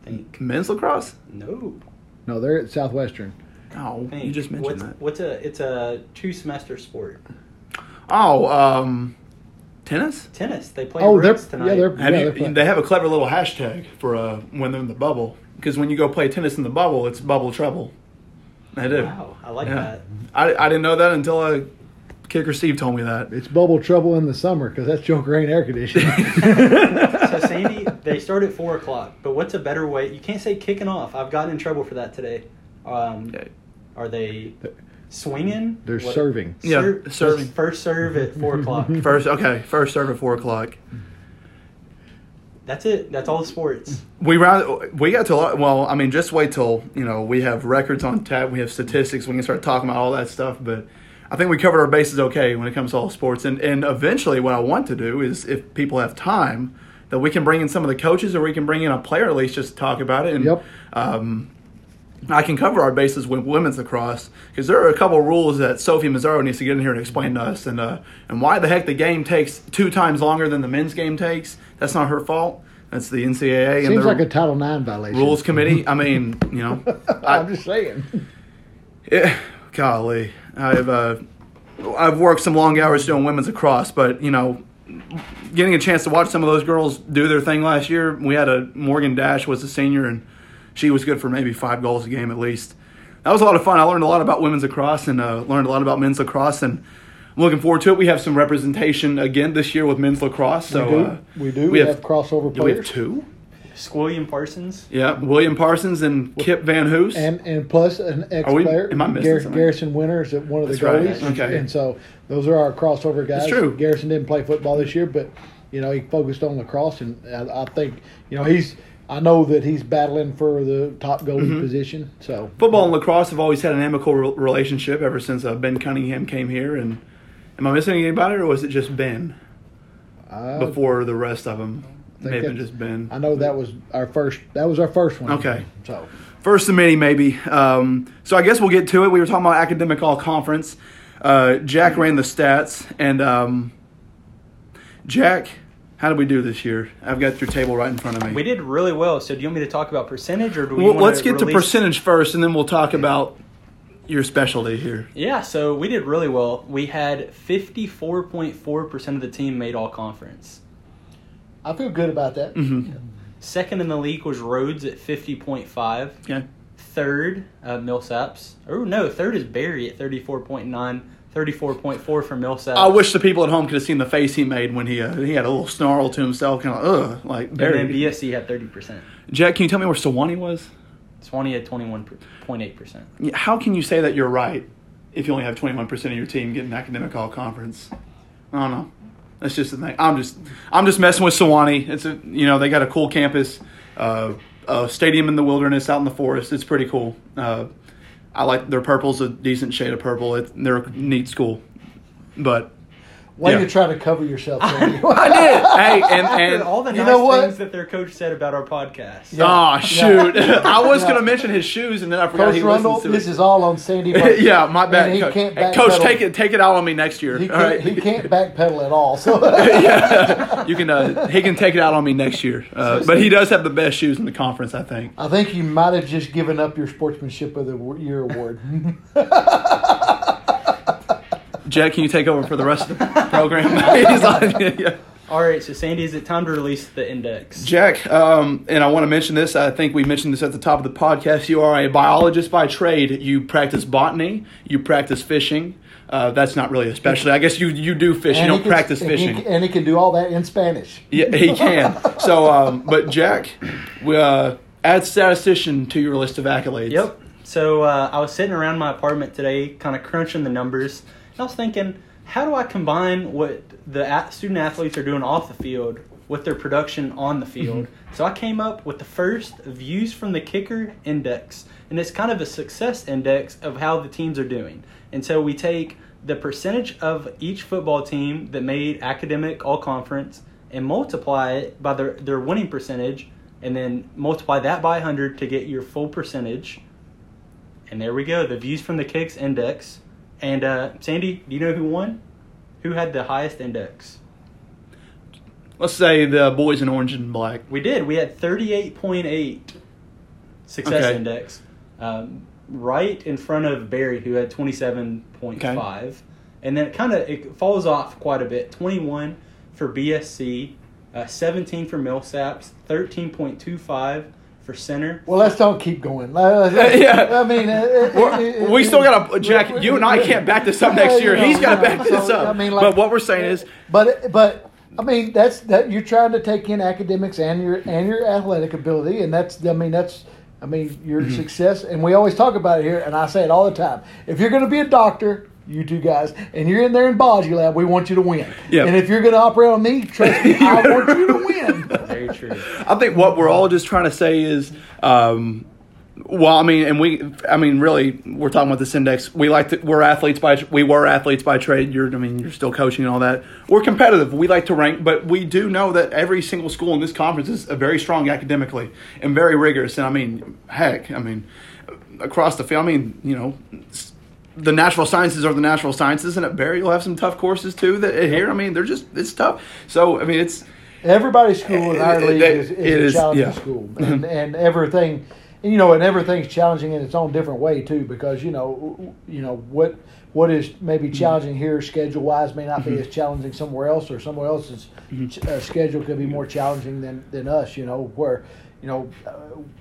think men's lacrosse? no. no, they're at Southwestern. Oh, Think. you just mentioned what's, that. What's a? It's a two semester sport. Oh, um, tennis. Tennis. They play Oh, they're Roots tonight. yeah, they're Have yeah, you? they're playing. They have a clever little hashtag for uh, when they're in the bubble. Because when you go play tennis in the bubble, it's bubble trouble. I do. Wow, I like Yeah. that. I, I didn't know that until uh, Kicker Steve told me that. It's bubble trouble in the summer because that's Joker ain't air conditioning. So Sandy, they start at four o'clock. But what's a better way? You can't say kicking off. I've gotten in trouble for that today. Um, Okay. Are they swinging? They're What- serving. Yeah, Ser- serving. First serve at four o'clock. First, okay, first serve at four o'clock. That's it. That's all the sports. We round. We got to a lot. Well, I mean, just wait till you know we have records on tap. We have statistics. We can start talking about all that stuff. But I think we covered our bases okay when it comes to all sports. And and eventually, what I want to do is, if people have time, that we can bring in some of the coaches, or we can bring in a player at least just to talk about it. And Yep. um, I can cover our bases with women's lacrosse because there are a couple of rules that Sophie Mazzaro needs to get in here and explain to us, and uh, and why the heck the game takes two times longer than the men's game takes. That's not her fault. That's the NCAA and Seems their like a Title IX violation. rules committee. I mean, you know, I'm I, just saying. yeah, golly, I've uh, I've worked some long hours doing women's lacrosse, but you know, getting a chance to watch some of those girls do their thing last year. We had a Morgan Dash was a senior, and she was good for maybe five goals a game at least. That was a lot of fun. I learned a lot about women's lacrosse and uh, learned a lot about men's lacrosse, and I'm looking forward to it. We have some representation again this year with men's lacrosse. So we do. uh, we do. we We, have- have, crossover do we have players. two? Squilliam Parsons. Yeah, William Parsons and Kip Van Hoos. And and plus an ex Are we- player, am I missing Gar- something? Garrison Winter is one of the That's right. goalies. Okay. And so those are our crossover guys. That's true. Garrison didn't play football this year, but you know he focused on lacrosse, and I, I think you know he's. I know that he's battling for the top goalie Mm-hmm. position. So Football and lacrosse have always had an amicable relationship ever since uh, Ben Cunningham came here. And am I missing anybody, or was it just Ben I, before the rest of them? think May have just Ben. I know that was our first. That was our first one. Okay. So First of many, maybe. Um, so I guess we'll get to it. We were talking about academic all conference. Uh, Jack ran the stats, and um, Jack, how did we do this year? I've got your table right in front of me. We did really well. So do you want me to talk about percentage or do we Well, want let's get to percentage first, and then we'll talk about your specialty here. Yeah, so we did really well. We had 54.4% of the team made all conference. I feel good about that. hmm Second in the league was Rhodes at 50.5. Okay. Third, uh, Millsaps. Oh, no, third is Berry at 34.9. 34.4 for Millsaps. I wish the people at home could have seen the face he made when he uh, he had a little snarl to himself, kind of ugh, like And then BSC had 30%. Jack, can you tell me where Sewanee was? Sewanee had 21.8%. How can you say that you're right if you only have 21% of your team getting academic all conference? I don't know. That's just the thing. I'm just I'm just messing with Sewanee. It's a you know they got a cool campus, uh, a stadium in the wilderness out in the forest. It's pretty cool. Uh, I like their purple's a decent shade of purple. It, they're a neat school, but Way Yeah. to try to cover yourself. Sandy. I did. Hey, and and all the you nice know what? things that their coach said about our podcast. Yeah. Oh shoot! I was Yeah. gonna mention his shoes, and then I forgot Coach he Rundle, listens to this it. is all on Sandy. Yeah, my bad. And he Coach, can't Hey, Coach take it take it out on me next year. He can't, right? he can't backpedal at all. So yeah, you can. Uh, he can take it out on me next year. Uh, but he does have the best shoes in the conference, I think. I think you might have just given up your sportsmanship of the year award. Jack, can you take over for the rest of the program? He's on- yeah. All right, so Sandy, is it time to release the index? Jack, um, and I want to mention this. I think we mentioned this at the top of the podcast. You are a biologist by trade. You practice botany. You practice fishing. Uh, that's not really a specialty. I guess you you do fish. You don't can- practice and he fishing. and he can do all that in Spanish. Yeah, he can. So, um, but Jack, we, uh, add statistician to your list of accolades. Yep. So uh, I was sitting around my apartment today, kind of crunching the numbers, and I was thinking, how do I combine what the student athletes are doing off the field with their production on the mm-hmm. field? So I came up with the first views from the kicker index, and it's kind of a success index of how the teams are doing. And so we take the percentage of each football team that made academic all conference and multiply it by their, their winning percentage and then multiply that by 100 to get your full percentage. And there we go, the views from the Kicks index. And uh, Sandy, do you know who won? Who had the highest index? Let's say the boys in orange and black. We did. We had 38.8 success Okay. index. Um, right in front of Berry, who had 27.5. Okay. And then it kind of it falls off quite a bit. 21 for BSC, uh, 17 for Millsaps, 13.25 for Centre. Well, let's don't keep going. Yeah. I mean, uh, it- We're- it- we still got to Jack. You and I can't back this up next year. You know, He's got to you know, back this so, up. I mean, like- but what we're saying is, But but I mean that's that you're trying to take in academics and your and your athletic ability, and that's I mean that's I mean your Mm-hmm. success, and we always talk about it here, and I say it all the time. If you're going to be a doctor. You two guys, and you're in there in biology lab. We want you to win. Yeah. And if you're going to operate on me, trust me, I want you to win. Very true. I think what we're all just trying to say is, um, well, I mean, and we, I mean, really, we're talking about this index. We like to, we're athletes by, we were athletes by trade. You're, I mean, you're still coaching and all that. We're competitive. We like to rank, but we do know that every single school in this conference is very strong academically and very rigorous. And I mean, heck, I mean, across the field, I mean, you know. The natural sciences are the natural sciences, and at Berry you'll have some tough courses too. That here, I mean, they're just it's tough. So I mean, it's Everybody's school in eh, our It- league is, it is a challenging yeah. school, and and everything, and, you know, and everything's challenging in its own different way too. Because you know, you know what what is maybe mm-hmm. challenging here schedule wise may not be mm-hmm. as challenging somewhere else, or somewhere else's mm-hmm. uh, schedule could be more challenging than than us. You know, where you know uh,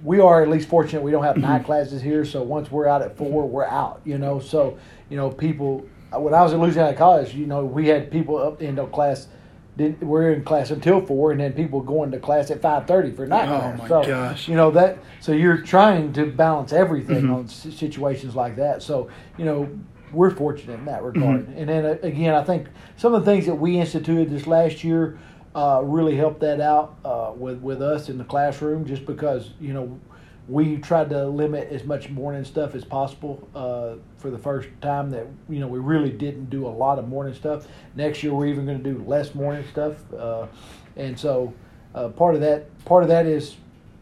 we are at least fortunate we don't have night classes here, so once we're out at four, we're out. You know, so you know people. When I was at Louisiana College, you know, we had people up in the class didn't we're in class until four, and then people going to class at five thirty for night Oh, class. my so, gosh. You know that. So you're trying to balance everything Mm-hmm. on s- situations like that. So you know we're fortunate in that regard. Mm-hmm. And then uh, again, I think some of the things that we instituted this last year uh, really helped that out uh, with with us in the classroom, just because you know. We tried to limit as much morning stuff as possible uh, for the first time that you know we really didn't do a lot of morning stuff. Next year we're even going to do less morning stuff, uh, and so uh, part of that part of that is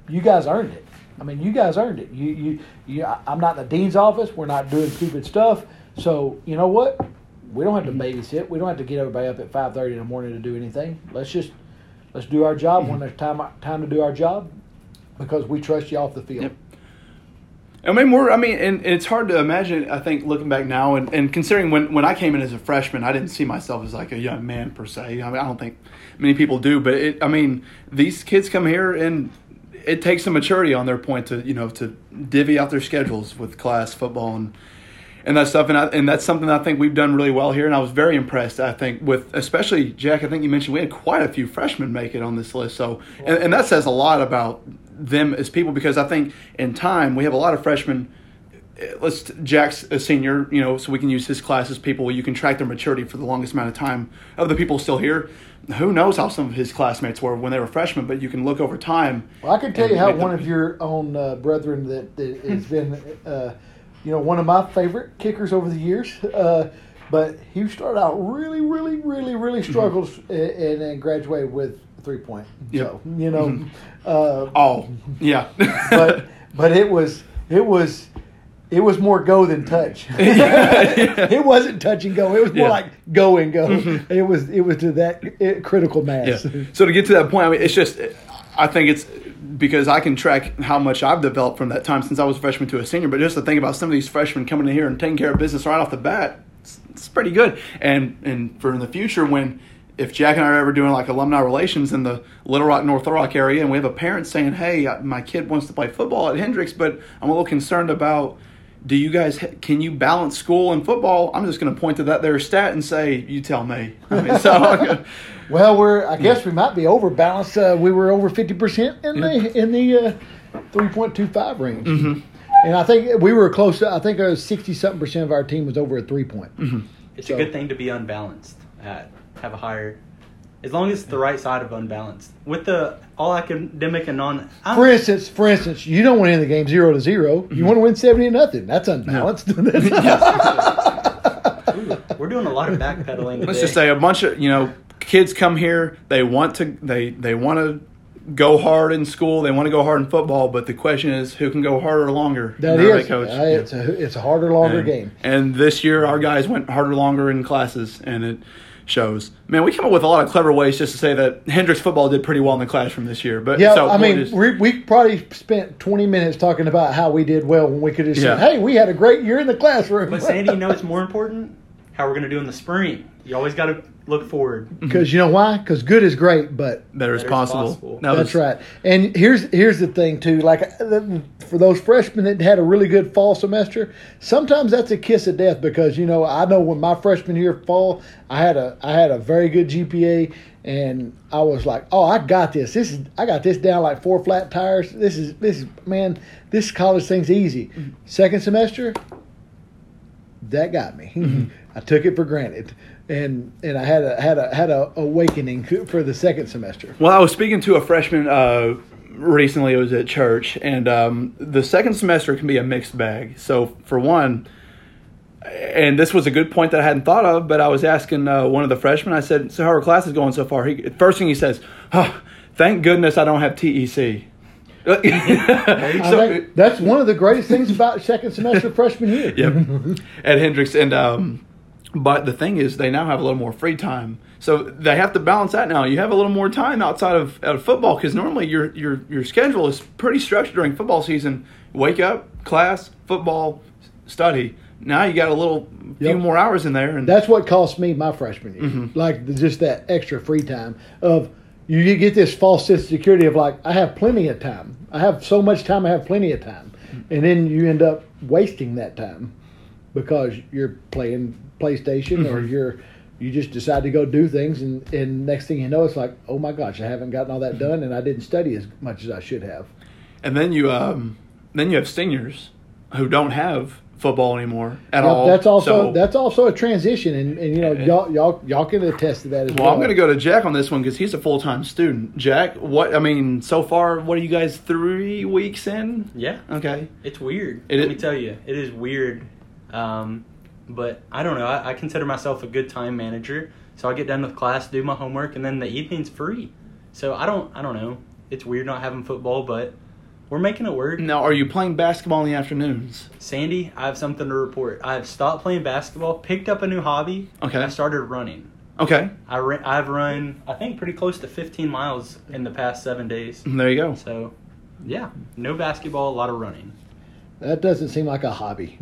you guys earned it. I mean, you guys earned it. You you, you I'm not in the dean's office. We're not doing stupid stuff. So you know what? We don't have to mm-hmm. babysit. We don't have to get everybody up at five thirty in the morning to do anything. Let's just let's do our job when mm-hmm. there's time time to do our job because we trust you off the field. Yep. I mean, we're. I mean, and it's hard to imagine. I think looking back now, and, and considering when, when I came in as a freshman, I didn't see myself as like a young man per se. I mean, I don't think many people do. But it, I mean, these kids come here, and it takes some maturity on their point to you know to divvy out their schedules with class football and and that stuff. And I, and that's something I think we've done really well here. And I was very impressed. I think with especially Jack. I think you mentioned we had quite a few freshmen make it on this list. So and, and that says a lot about them as people because I think in time we have a lot of freshmen. eh, Let's Jack's a senior, you know, so we can use his class as people. You can track their maturity for the longest amount of time of the people still here. Who knows how some of his classmates were when they were freshmen, but you can look over time. Well, I can tell you how them- one of your own uh, brethren that, that has been, uh, you know, one of my favorite kickers over the years. Uh, but he started out really, really, really, really struggled and then graduated with three point. Mm-hmm. Yep. Mm-hmm. So you know, uh, Oh, yeah, but but it was it was it was more go than touch. it wasn't touch and go. It was more Yeah. like go and go. It was it was to that uh, critical Yeah. mass. So to get to that point, I mean, it's just, I think it's because I can track how much I've developed from that time since I was a freshman to a senior. But just to think about some of these freshmen coming in here and taking care of business right off the bat, it's, it's pretty good. And and for in the future, when if Jack and I are ever doing like alumni relations in the Little Rock, North Rock area, and we have a parent saying, "Hey, my kid wants to play football at Hendrix, but I'm a little concerned about." Do you guys can you balance school and football? I'm just going to point to that there stat and say, "You tell me." I mean, so Well, we're I guess we might be overbalanced. Uh, we were over fifty percent in the in the uh, three point two five range, Mm-hmm. and I think we were close. to I think uh, sixty something percent of our team was over a three point. Mm-hmm. It's So- a good thing to be unbalanced. At, have a higher, as long as it's the right side of unbalanced. With the all academic and non. I'm- For instance, for instance, you don't want to end the game zero to 0 Mm-hmm. You want to win seventy to nothing. That's unbalanced. We're doing a lot of backpedaling today. Let's just say a bunch of you know kids come here. They want to they they want to go hard in school. They want to go hard in football. But the question is, who can go harder longer? That And our is, head coach. uh, it's a it's a harder, longer and, game. And this year, our guys went harder, longer in classes, and it shows. Man, we come up with a lot of clever ways just to say that Hendrix football did pretty well in the classroom this year. But Yeah, so I we'll mean, just- we, we probably spent 20 minutes talking about how we did well when we could have Yeah. said, hey, we had a great year in the classroom. But Sandy, you know it's more important? How we're going to do in the spring. You always got to look forward. Because you know why? Because good is great, but better as better as possible. possible. That that's right. And here's here's the thing too. Like uh, for those freshmen that had a really good fall semester, sometimes that's a kiss of death because you know I know when my freshman year fall, I had a I had a very good GPA, and I was like, oh, I got this. This is I got this down like four flat tires. This is this is man, this college thing's easy. Second semester, that got me. I took it for granted. And and I had a had a had a awakening for the second semester. Well, I was speaking to a freshman uh, recently. It was at church, and um, the second semester can be a mixed bag. So, for one, and this was a good point that I hadn't thought of, but I was asking uh, one of the freshmen. I said, "So how are classes going so far?" He first thing he says, oh, "Thank goodness I don't have TEC." So, think that's one of the greatest things about second semester freshman year. Yep. At Hendrix. And um but the thing is they now have a little more free time. So they have to balance that now. You have a little more time outside of, out of football because normally your your your schedule is pretty structured during football season. Wake up, class, football, study. Now you got a little few more hours in there and That's what cost me my freshman year. Mm-hmm. Like the- just that extra free time of you, you get this false sense of security of like I have plenty of time. I have so much time. I have plenty of time, and then you end up wasting that time because you're playing PlayStation or Mm-hmm. you're you just decide to go do things, and and next thing you know, it's like oh my gosh, I haven't gotten all that Mm-hmm. done, and I didn't study as much as I should have. and then you um then you have seniors who don't have football anymore at Yep, all. that's also So- that's also a transition, and, and you know Yeah. y'all y'all y'all can attest to that as well. Well, I'm going to go to Jack on this one because he's a full time student. Jack, what I mean, so far, what are you guys three weeks in? Yeah, Okay, it's weird. It Let is- me tell you, it is weird. Um, but I don't know. I, I consider myself a good time manager. So I get done with class, do my homework, and then the evening's free. So I don't. I don't know. It's weird not having football, but we're making it work. now are you playing basketball in the afternoons? Sandy, I have something to report. I have stopped playing basketball, picked up a new hobby. Okay. I started running. Okay, I ran, I've run, I think, pretty close to 15 miles in the past seven days. there you go. So, yeah, no basketball, a lot of running. That doesn't seem like a hobby.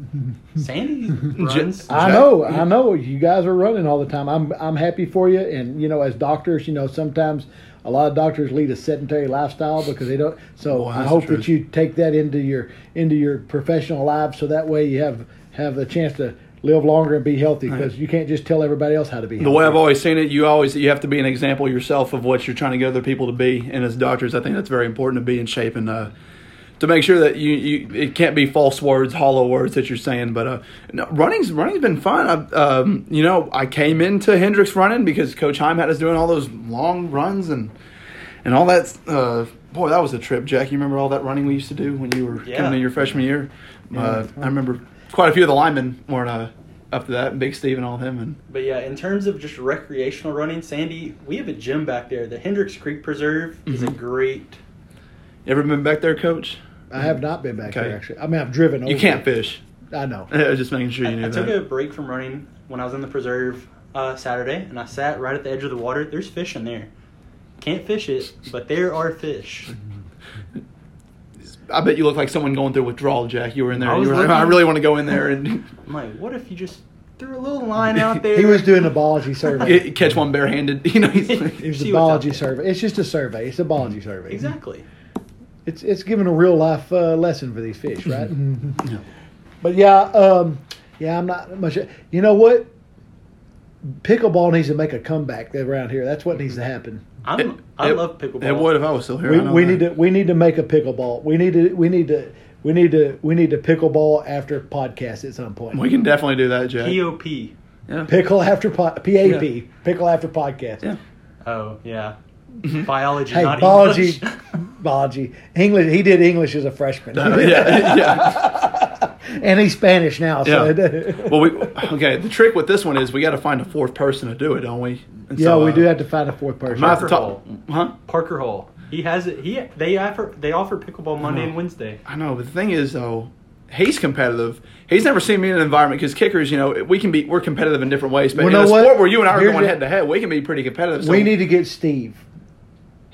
Sandy runs. I know, I know. You guys are running all the time. I'm I'm happy for you. And you know, as doctors, you know, sometimes a lot of doctors lead a sedentary lifestyle because they don't. So Well, I hope that you take that into your into your professional life, so that way you have have a chance to live longer and be healthy. Because you can't just tell everybody else how to be. The way I've always seen it, you always you have to be an example yourself of what you're trying to get other people to be. And as doctors, I think that's very important to be in shape and uh, to make sure that you, you it can't be false words, hollow words that you're saying. But uh, no, running's running's been fun. I, um, you know, I came into Hendrix running because Coach Heim had us doing all those long runs and and all that. Uh, boy, that was a trip, Jack. You remember all that running we used to do when you were Yeah. coming in your freshman year? Uh, I remember quite a few of the linemen weren't uh, up to that. Big Steve and all them and. But yeah, in terms of just recreational running, Sandy, we have a gym back there. The Hendrix Creek Preserve is Mm-hmm. a great. You ever been back there, Coach? I have not been back Okay. there actually. I mean, I've driven. Over. You can't it. fish. I know. I was just making sure you I, knew I took that. a break from running when I was in the preserve uh, Saturday, and I sat right at the edge of the water. There's fish in there. Can't fish it, but there are fish. I bet you look like someone going through withdrawal, Jack. You were in there. I You was were like, looking- I really want to go in there and I'm like, what if you just threw a little line out there? He was doing a biology survey. get- catch one barehanded. You know, he's It like, was See a what's out biology there. survey. It's just a survey. It's a biology survey. exactly. It's it's giving a real life uh, lesson for these fish, right? Yeah. But yeah, um, yeah, I'm not much. You know what? Pickleball needs to make a comeback around here. That's what needs to happen. I'm, It- I it- love pickleball. It would if I was still here. We, we need to we need to make a pickleball. We need to we need to we need to we need to pickleball after podcast at some point. We can definitely do that, Jack. POP. Yeah. Pickle after po- PAP. Yeah. Pickle after podcast. Yeah. Oh yeah, biology. Hey, not biology, English. biology, English. He did English as a freshman. Uh, yeah. Yeah. and he's Spanish now. So Yeah. it- well, we okay. The trick with this one is we got to find a fourth person to do it, don't we? And yeah, so, we uh, do have to find a fourth person. might to Parker Hall, huh? Parker Hall. He has it. He they offer they offer pickleball Monday and Wednesday. I know, but the thing is, though, he's competitive. He's never seen me in an environment because kickers, you know, we can be we're competitive in different ways. But Well, in a know what? sport where you and I are Here's going head to head, we can be pretty competitive. So we need to get Steve.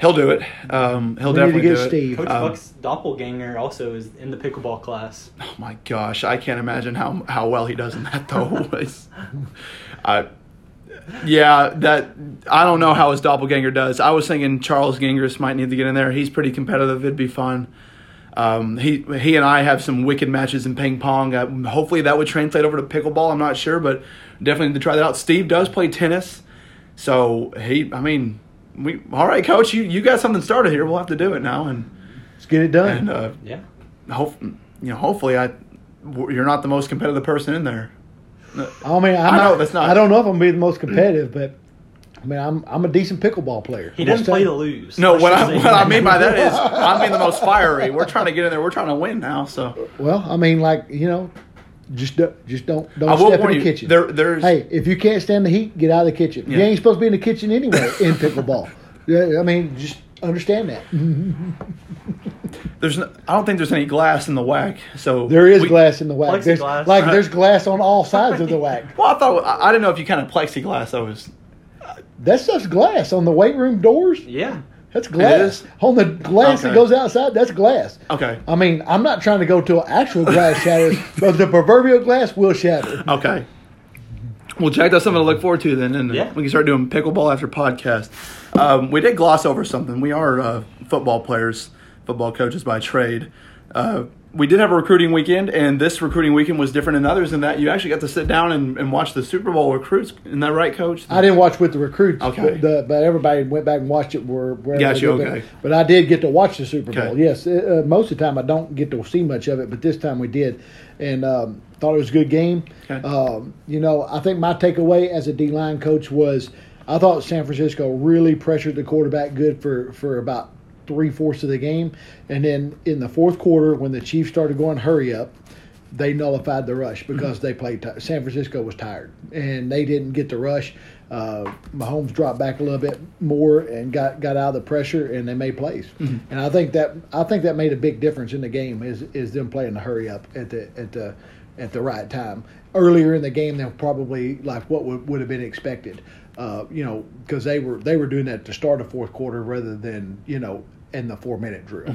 He'll do it. Um, he'll We need to definitely get do it. Steve. Coach Um, Buck's doppelganger also is in the pickleball class. Oh my gosh, I can't imagine how how well he does in that though. It's- I, yeah, that I don't know how his doppelganger does. I was thinking Charles Gingras might need to get in there. He's pretty competitive. It'd be fun. Um, he he and I have some wicked matches in ping pong. Uh, hopefully that would translate over to pickleball. I'm not sure, but definitely need to try that out. Steve does play tennis, so he. I mean, we all right, coach. You you got something started here. We'll have to do it now, and Let's get it done. and uh, Yeah. hope you know. Hopefully, I you're not the most competitive person in there. I mean, I'm I know, not, that's not- I don't know if I'm gonna be the most competitive, but I mean, I'm I'm a decent pickleball player. He doesn't play to lose. No, what I what I mean by that is I'm being the most fiery. We're trying to get in there. We're trying to win now. So Well, I mean, like you know, just do, just don't don't I will step in the you. kitchen. There, there's hey, if you can't stand the heat, get out of the kitchen. You ain't supposed to be in the kitchen anyway in pickleball. Yeah, I mean, just understand that. there's no, I don't think there's any glass in the WAC. So There is we- glass in the WAC. There's, Plexiglass. like there's glass on all sides of the WAC. Well, I thought I, I didn't know if you kind of plexiglass. I was That stuff's glass on the weight room doors. Yeah. That's glass on the glass that goes outside. That's glass. okay. I mean, I'm not trying to go to an actual glass shatter, but the proverbial glass will shatter. Okay. Well, Jack, that's something to look forward to then, and Yeah. we can start doing pickleball after podcast. Um, we did gloss over something. We are uh, football players, football coaches by trade. Uh, we did have a recruiting weekend, and this recruiting weekend was different than others in that you actually got to sit down and, and watch the Super Bowl recruits. Isn't that right, Coach? I didn't watch with the recruits, Okay. the, but everybody went back and watched it. Where, where Got you, okay. But I did get to watch the Super Bowl. Okay. Yes, uh, most of the time I don't get to see much of it, but this time we did, and um, thought it was a good game. Okay. Um, you know, I think my takeaway as a D line coach was I thought San Francisco really pressured the quarterback good for for about three fourths of the game, and then in the fourth quarter when the Chiefs started going hurry up. They nullified the rush because they played. T- San Francisco was tired, and they didn't get the rush. Uh, Mahomes dropped back a little bit more and got, got out of the pressure, and they made plays. And I think that I think that made a big difference in the game. Is is them playing the hurry up at the at the at the right time. Earlier in the game, they're probably like what would, would have been expected. Uh, you know, because they were they were doing that to start a fourth quarter rather than you know in the four minute drill.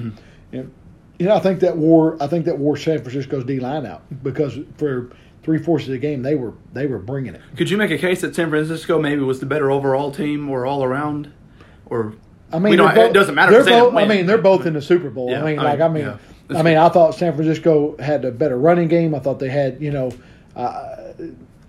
And, you know, I think that wore I think that wore San Francisco's D line out because for three fourths of the game they were they were bringing it. Could you make a case that San Francisco maybe was the better overall team or all around? Or I mean, We don't- they're both- it doesn't matter They're if they didn't both, I mean, they're both in the Super Bowl. Yeah, I mean, I like I mean, yeah. I mean, I thought San Francisco had a better running game. I thought they had, you know, uh,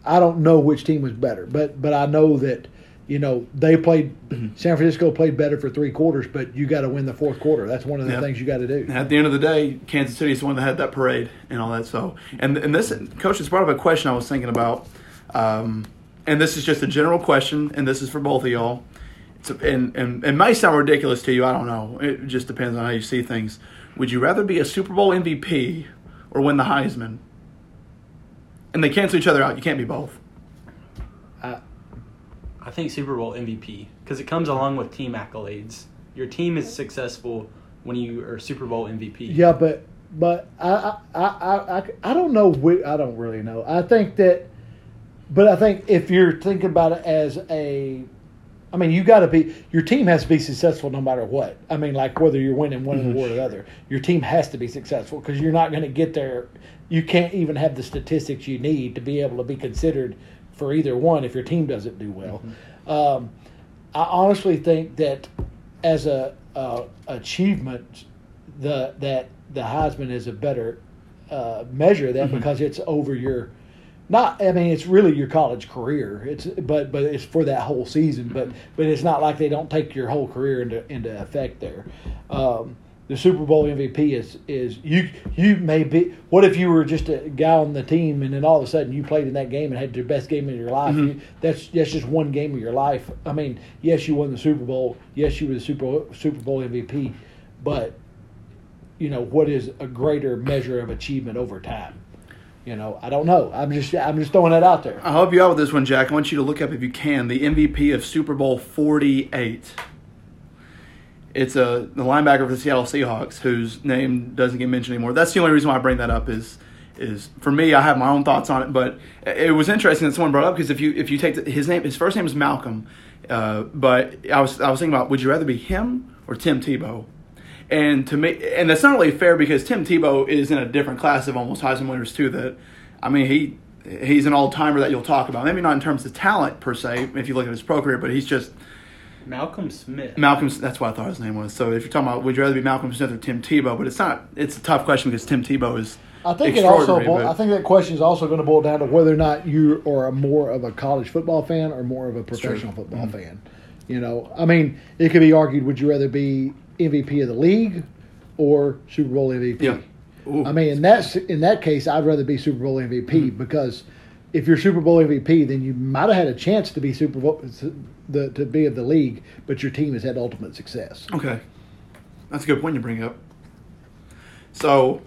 I don't know which team was better, but but I know that. You know they played. San Francisco played better for three quarters, but you got to win the fourth quarter. That's one of the Yeah. things you got to do. at the end of the day, Kansas City is the one that had that parade and all that. So, and and this coach has brought up a question I was thinking about, um, and this is just a general question, and this is for both of y'all. It's a, and, and it may sound ridiculous to you. I don't know. It just depends on how you see things. Would you rather be a Super Bowl MVP or win the Heisman? And they cancel each other out. You can't be both. I, I think Super Bowl MVP because it comes along with team accolades. Your team is successful when you are Super Bowl MVP. Yeah, but but I I, I, I, I don't know. whi- I don't really know. I think that, but I think if you're thinking about it as a, I mean, you got to be. Your team has to be successful no matter what. I mean, like whether you're winning one mm-hmm. award or the other, your team has to be successful because you're not going to get there. You can't even have the statistics you need to be able to be considered for either one if your team doesn't do well. Um, I honestly think that as a, uh achievement, the that the Heisman is a better uh, measure of that because it's over your not I mean it's really your college career. It's but but it's for that whole season. But but it's not like they don't take your whole career into into effect there. Um, the Super Bowl MVP is is you you may be what if you were just a guy on the team and then all of a sudden you played in that game and had your best game of your life. Mm-hmm. You, that's that's just one game of your life. I mean, yes, you won the Super Bowl. Yes, you were the Super Super Bowl MVP, but you know what is a greater measure of achievement over time? You know, I don't know. I'm just I'm just throwing that out there. I'll help you out with this one, Jack. I want you to look up, if you can, the MVP of Super Bowl 48. It's a the linebacker for the Seattle Seahawks, whose name doesn't get mentioned anymore. That's the only reason why I bring that up. Is is for me, I have my own thoughts on it, but it was interesting that someone brought up because if you if you take the, his name, his first name is Malcolm, uh, but I was I was thinking about would you rather be him or Tim Tebow? And to me, and that's not really fair because Tim Tebow is in a different class of almost Heisman winners too. That I mean, he he's an all timer that you'll talk about. Maybe not in terms of talent per se, if you look at his pro career, but he's just Malcolm Smith. Malcolm. That's what I thought his name was. So if you're talking about, would you rather be Malcolm Smith or Tim Tebow? But it's not. It's a tough question because Tim Tebow is. I think it also. extraordinary, Boil, but- I think that question is also going to boil down to whether or not you are more of a college football fan or more of a professional football Mm-hmm. fan. You know, I mean, it could be argued: Would you rather be MVP of the league or Super Bowl MVP? Yeah. Ooh. I mean, in that in that case, I'd rather be Super Bowl MVP Mm-hmm. because if you're Super Bowl MVP, then you might have had a chance to be Super Bowl the, to be of the league, but your team has had ultimate success. Okay, that's a good point you bring up. So,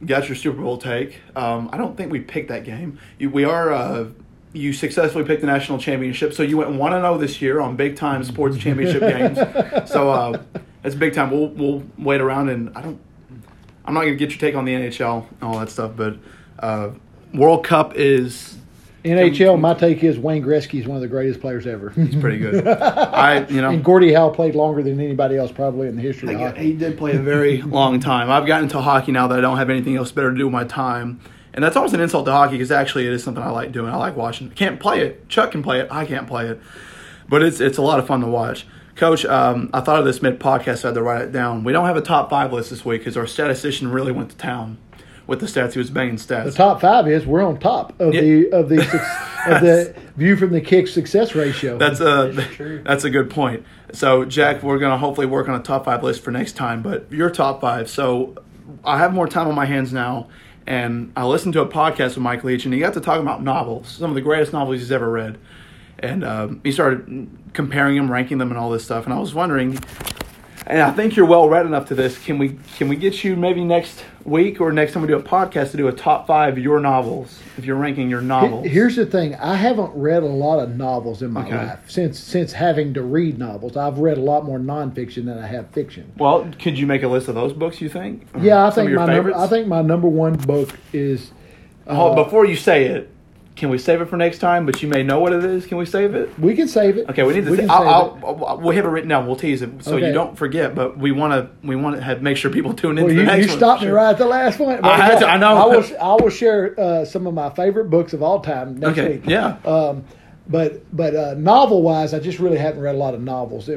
you got your Super Bowl take. Um, I don't think we picked that game. You, we are. Uh, you successfully picked the national championship, so you went one and zero this year on big time sports championship games. So uh, it's big time. We'll we'll wait around, and I don't. I'm not gonna get your take on the NHL and all that stuff, but uh, World Cup is NHL, my take is Wayne Gretzky is one of the greatest players ever. He's pretty good. I, you know, and Gordie Howe played longer than anybody else probably in the history of hockey. He did play a very long time. I've gotten into hockey now that I don't have anything else better to do with my time. And that's almost an insult to hockey because actually it is something I like doing. I like watching. Can't play it. Chuck can play it. I can't play it. But it's it's a lot of fun to watch. Coach, um, I thought of this mid podcast. So I had to write it down. We don't have a top five list this week because our statistician really went to town with the stats. He was banging stats. The top five is we're on top of Yeah. the of the of the view from the kick success ratio. That's a That's that's a good point. So Jack, we're gonna hopefully work on a top five list for next time. But your top five. So I have more time on my hands now, and I listened to a podcast with Mike Leach, and he got to talk about novels, some of the greatest novels he's ever read, and um, he started comparing them, ranking them, and all this stuff. And I was wondering, and I think you're well read enough to this. Can we can we get you maybe next week or next time we do a podcast to do a top five of your novels if you're ranking your novels? Here's the thing: I haven't read a lot of novels in my Okay. life since since having to read novels. I've read a lot more nonfiction than I have fiction. Well, could you make a list of those books? You think? Or Yeah, I think my number. I think my number one book is. Oh, uh, before you say it, can we save it for next time? But you may know what it is. Can we save it? we can save it. Okay, we need to. We sa- can I'll, save it. I'll, I'll- we'll have it written down. We'll tease it so Okay. you don't forget. But we want to. We want to have make sure people tune in. Well, to you, the next you stopped me right at the last one. I had to- I know. I will. I will share uh, some of my favorite books of all time next Okay, week. yeah. Um, but but uh, novel wise, I just really haven't read a lot of novels.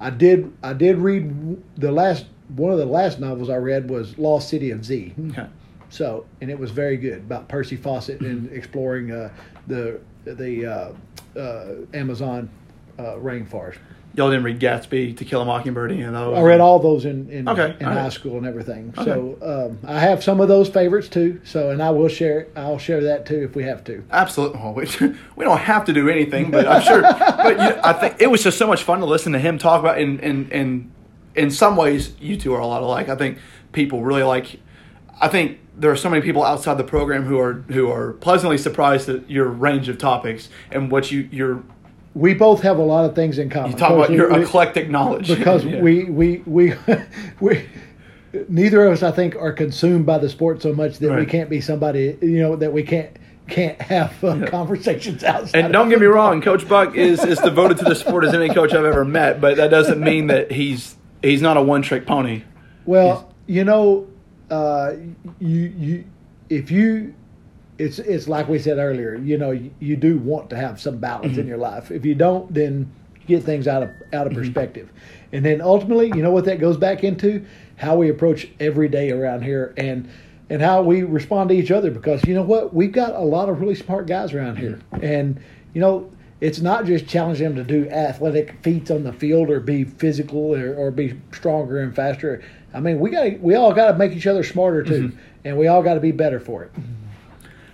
I did I did read the last one of the last novels I read was Lost City of Z. Okay. So and it was very good about Percy Fawcett and Mm-hmm. exploring uh, the the uh, uh, Amazon uh, rainforest. Y'all didn't read Gatsby, To Kill a Mockingbird, you know? I read all those in in, Okay, in all right. high school and everything. So um, I have some of those favorites too. So and I will share I'll share that too if we have to. Absolutely. Well, we, we don't have to do anything, but I'm sure. but you know, I think it was just so much fun to listen to him talk about. In and in in some ways, you two are a lot alike. I think people really like. I think there are so many people outside the program who are who are pleasantly surprised at your range of topics and what you you're We both have a lot of things in common. you talk about your we- eclectic knowledge because Yeah. we we we we. Neither of us, I think, are consumed by the sport so much that we can't be somebody, you know, that we can't can't have uh, conversations outside. And don't get me wrong, Coach Buck is as devoted to the sport as any coach I've ever met, but that doesn't mean that he's he's not a one trick pony. Well, you know, uh, you you if you it's it's like we said earlier. You know, you, you do want to have some balance Mm-hmm. in your life. If you don't, then you get things out of out of perspective. And then ultimately, you know what that goes back into how we approach every day around here and and how we respond to each other because you know what we've got a lot of really smart guys around here and you know it's not just challenging them to do athletic feats on the field or be physical or, or be stronger and faster i mean we got we all got to make each other smarter too and we all got to be better for it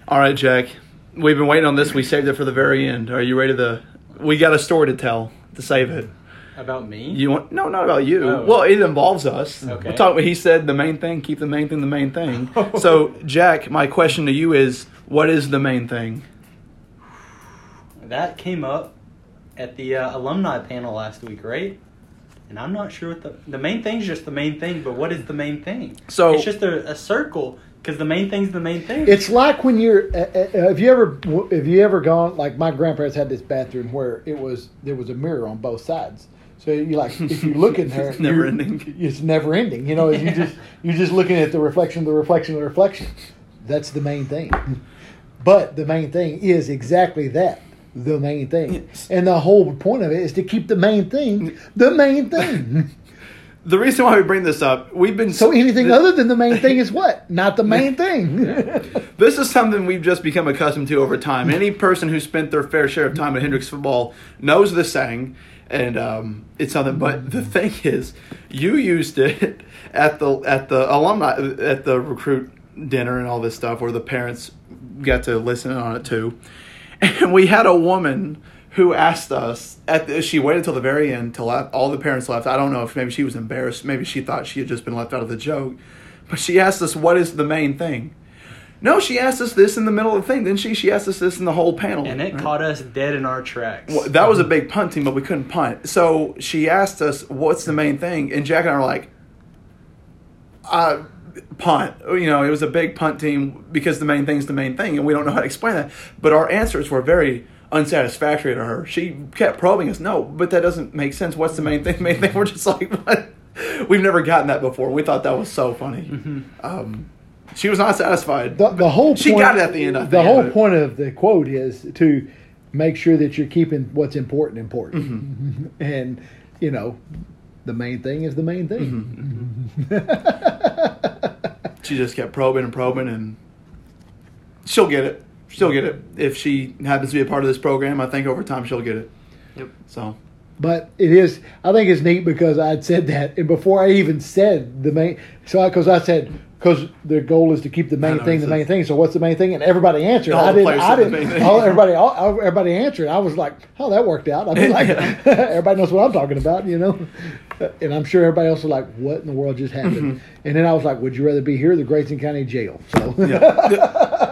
All right, Jack. We've been waiting on this. We saved it for the very end. Are you ready to? We got a story to tell to save it. About me? You want no, not about you. Oh. Well, it involves us. Okay. We're talking. He said the main thing. Keep the main thing the main thing. so, Jack, my question to you is, what is the main thing? That came up at the uh, alumni panel last week, right? And I'm not sure what the the main thing's just the main thing, but what is the main thing? So- it's just a, a circle because the main thing's the main thing. It's like when you're. Uh, uh, have you ever? Have you ever gone? Like my grandparents had this bathroom where it was there was a mirror on both sides. So you like if you look in there, It's never ending. It's never ending. You know, you just you're just looking at the reflection, the reflection, the reflection. That's the main thing. But the main thing is exactly that. The main thing, Yes. and the whole point of it is to keep the main thing the main thing. The reason why we bring this up, we've been So anything other than the main thing is what? Not the main thing. This is something we've just become accustomed to over time. Any person who spent their fair share of time at Hendrix football knows the saying, and um, it's something. But the thing is, you used it at the at the alumni at the recruit dinner and all this stuff, where the parents got to listen on it too. And we had a woman who asked us at the, she waited till the very end till all the parents left. I don't know if maybe she was embarrassed, maybe she thought she had just been left out of the joke, but she asked us what is the main thing. No, she asked us this in the middle of the thing, didn't she? She asked us this in the whole panel. and it right? caught us dead in our tracks. Well, that was a big punt team, but we couldn't punt. So she asked us, "What's the main thing?" And Jack and I were like, "Uh, punt." You know, it was a big punt team because the main thing's the main thing, and we don't know how to explain that. But our answers were very unsatisfactory to her. She kept probing us. No, but that doesn't make sense. What's the main thing? The main thing. We're just like, what? We've never gotten that before. We thought that was so funny. Um, she was not satisfied. the, the whole She point, got it at the end, I the think, whole but- point of the quote is to make sure that you're keeping what's important important, Mm-hmm. and you know, the main thing is the main thing. Mm-hmm. she just kept probing and probing and she'll get it. She'll get it. If she happens to be a part of this program i think over time she'll get it. Yep. so. But it is, I think it's neat because I'd said that, and before I even said the main, so because I, said because the goal is to keep the main know, thing the main thing. So what's the main thing? And everybody answered. I didn't. I didn't. All, everybody, all, everybody answered. I was like, oh, that worked out. I mean, like, everybody knows what I'm talking about, you know. And I'm sure everybody else was like, what in the world just happened? And then I was like, would you rather be here or the Grayson County Jail? So yeah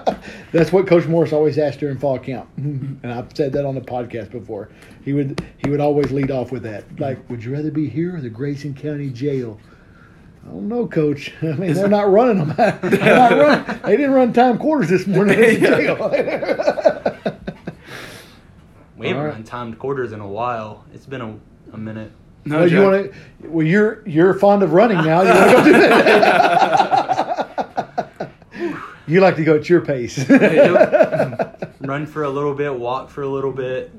that's what Coach Morris always asked during fall camp, and I've said that on the podcast before. He would he would always lead off with that, like, "Would you rather be here or the Grayson County Jail?" I don't know, Coach. I mean, they're not running them. They're not running. They didn't run time quarters this morning at the jail. We haven't All right. run timed quarters in a while. It's been a, a minute. no well, you want to? Well, you're you're fond of running now. You want to go do that? you like to go at your pace. Run for a little bit, walk for a little bit.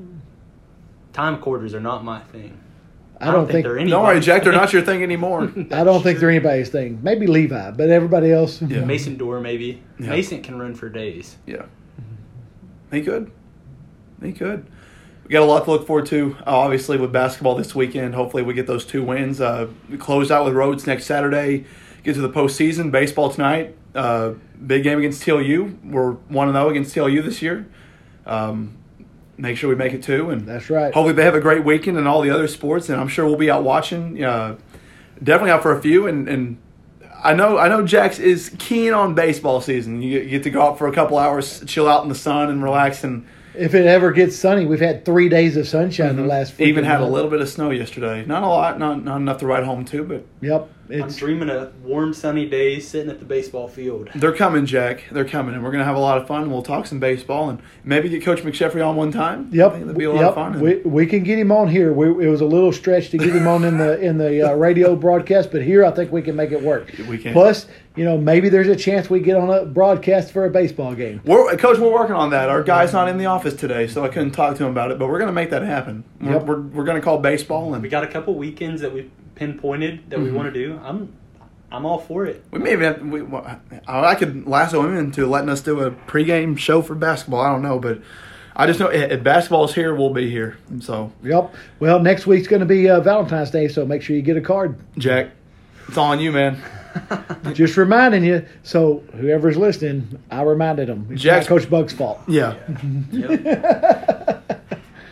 Time quarters are not my thing. I don't think. they're anybody's don't worry jack they're not your thing anymore I don't think they're anybody's thing. Maybe Levi, but everybody else. Yeah. Mason Door maybe. Yeah. Mason can run for days. yeah he could he could we got a lot to look forward to uh, obviously with basketball this weekend hopefully we get those two wins uh, we close out with Rhodes next saturday get to the postseason baseball tonight uh, big game against tlu we're 1-0 against tlu this year um, make sure we make it too and That's right. hopefully they have a great weekend and all the other sports, and I'm sure we'll be out watching. Uh, definitely out for a few, and, and I know I know Jax is keen on baseball season. You get, to go out for a couple hours, chill out in the sun, and relax. And If it ever gets sunny, we've had three days of sunshine the last. Mm-hmm. even had a little bit of snow yesterday. Not a lot, not not enough to ride home to, but Yep, I'm dreaming of warm, sunny days sitting at the baseball field. they're coming, Jack. They're coming, and we're gonna have a lot of fun. We'll talk some baseball and maybe get Coach McSheffrey on one time. Yep. think that'd be a lot yep. of fun. We we can get him on here. We, it was a little stretch to get him on in the in the uh, radio broadcast, but here I think we can make it work. We can. Plus, you know, maybe there's a chance we get on a broadcast for a baseball game. We're, Coach, we're working on that. Our guy's not in the office today, so I couldn't talk to him about it. But we're going to make that happen. We're, Yep. we're, we're going to call baseball, and We got a couple weekends that we pinpointed that we want to do. I'm I'm all for it. we maybe have, we, well, I could lasso him into letting us do a pregame show for basketball. I don't know, but I just know if if basketball's here, we'll be here. So, Yep. Well, next week's going to be uh, Valentine's Day, so make sure you get a card. Jack, it's all on you, man. Just reminding you. So whoever's listening, I reminded them. It's Jack's- Coach Bug's fault. Yeah. Yep.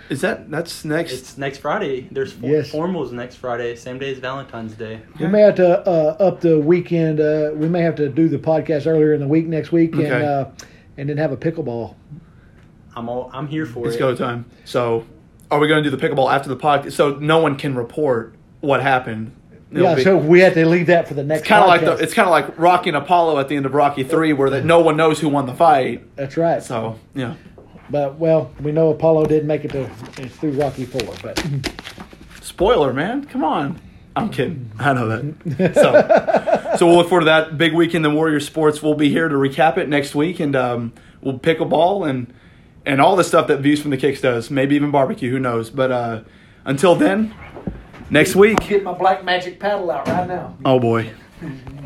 Is that that's next? It's next Friday. There's four, Yes. formals next Friday, same day as Valentine's Day. We may have to uh, up the weekend. Uh, we may have to do the podcast earlier in the week next week, and uh, and then have a pickleball. I'm all I'm here for it's it. go time. So, are we going to do the pickleball after the podcast? So no one can report what happened. It'll yeah, be- so we have to leave that for the next. it's kind of like the, it's kind of like Rocky and Apollo at the end of Rocky Three, where that no one knows who won the fight. That's right. So yeah, But well, we know Apollo didn't make it to through Rocky Four, but spoiler, man, come on. I'm kidding. I know that. So, so we'll look forward to that big weekend in the Warrior Sports. We'll be here to recap it next week, and um, we'll pick a ball and and all the stuff that Views from the Kicks does. Maybe even barbecue. Who knows? But uh, until then, next week. get my black magic paddle out right now. Oh boy.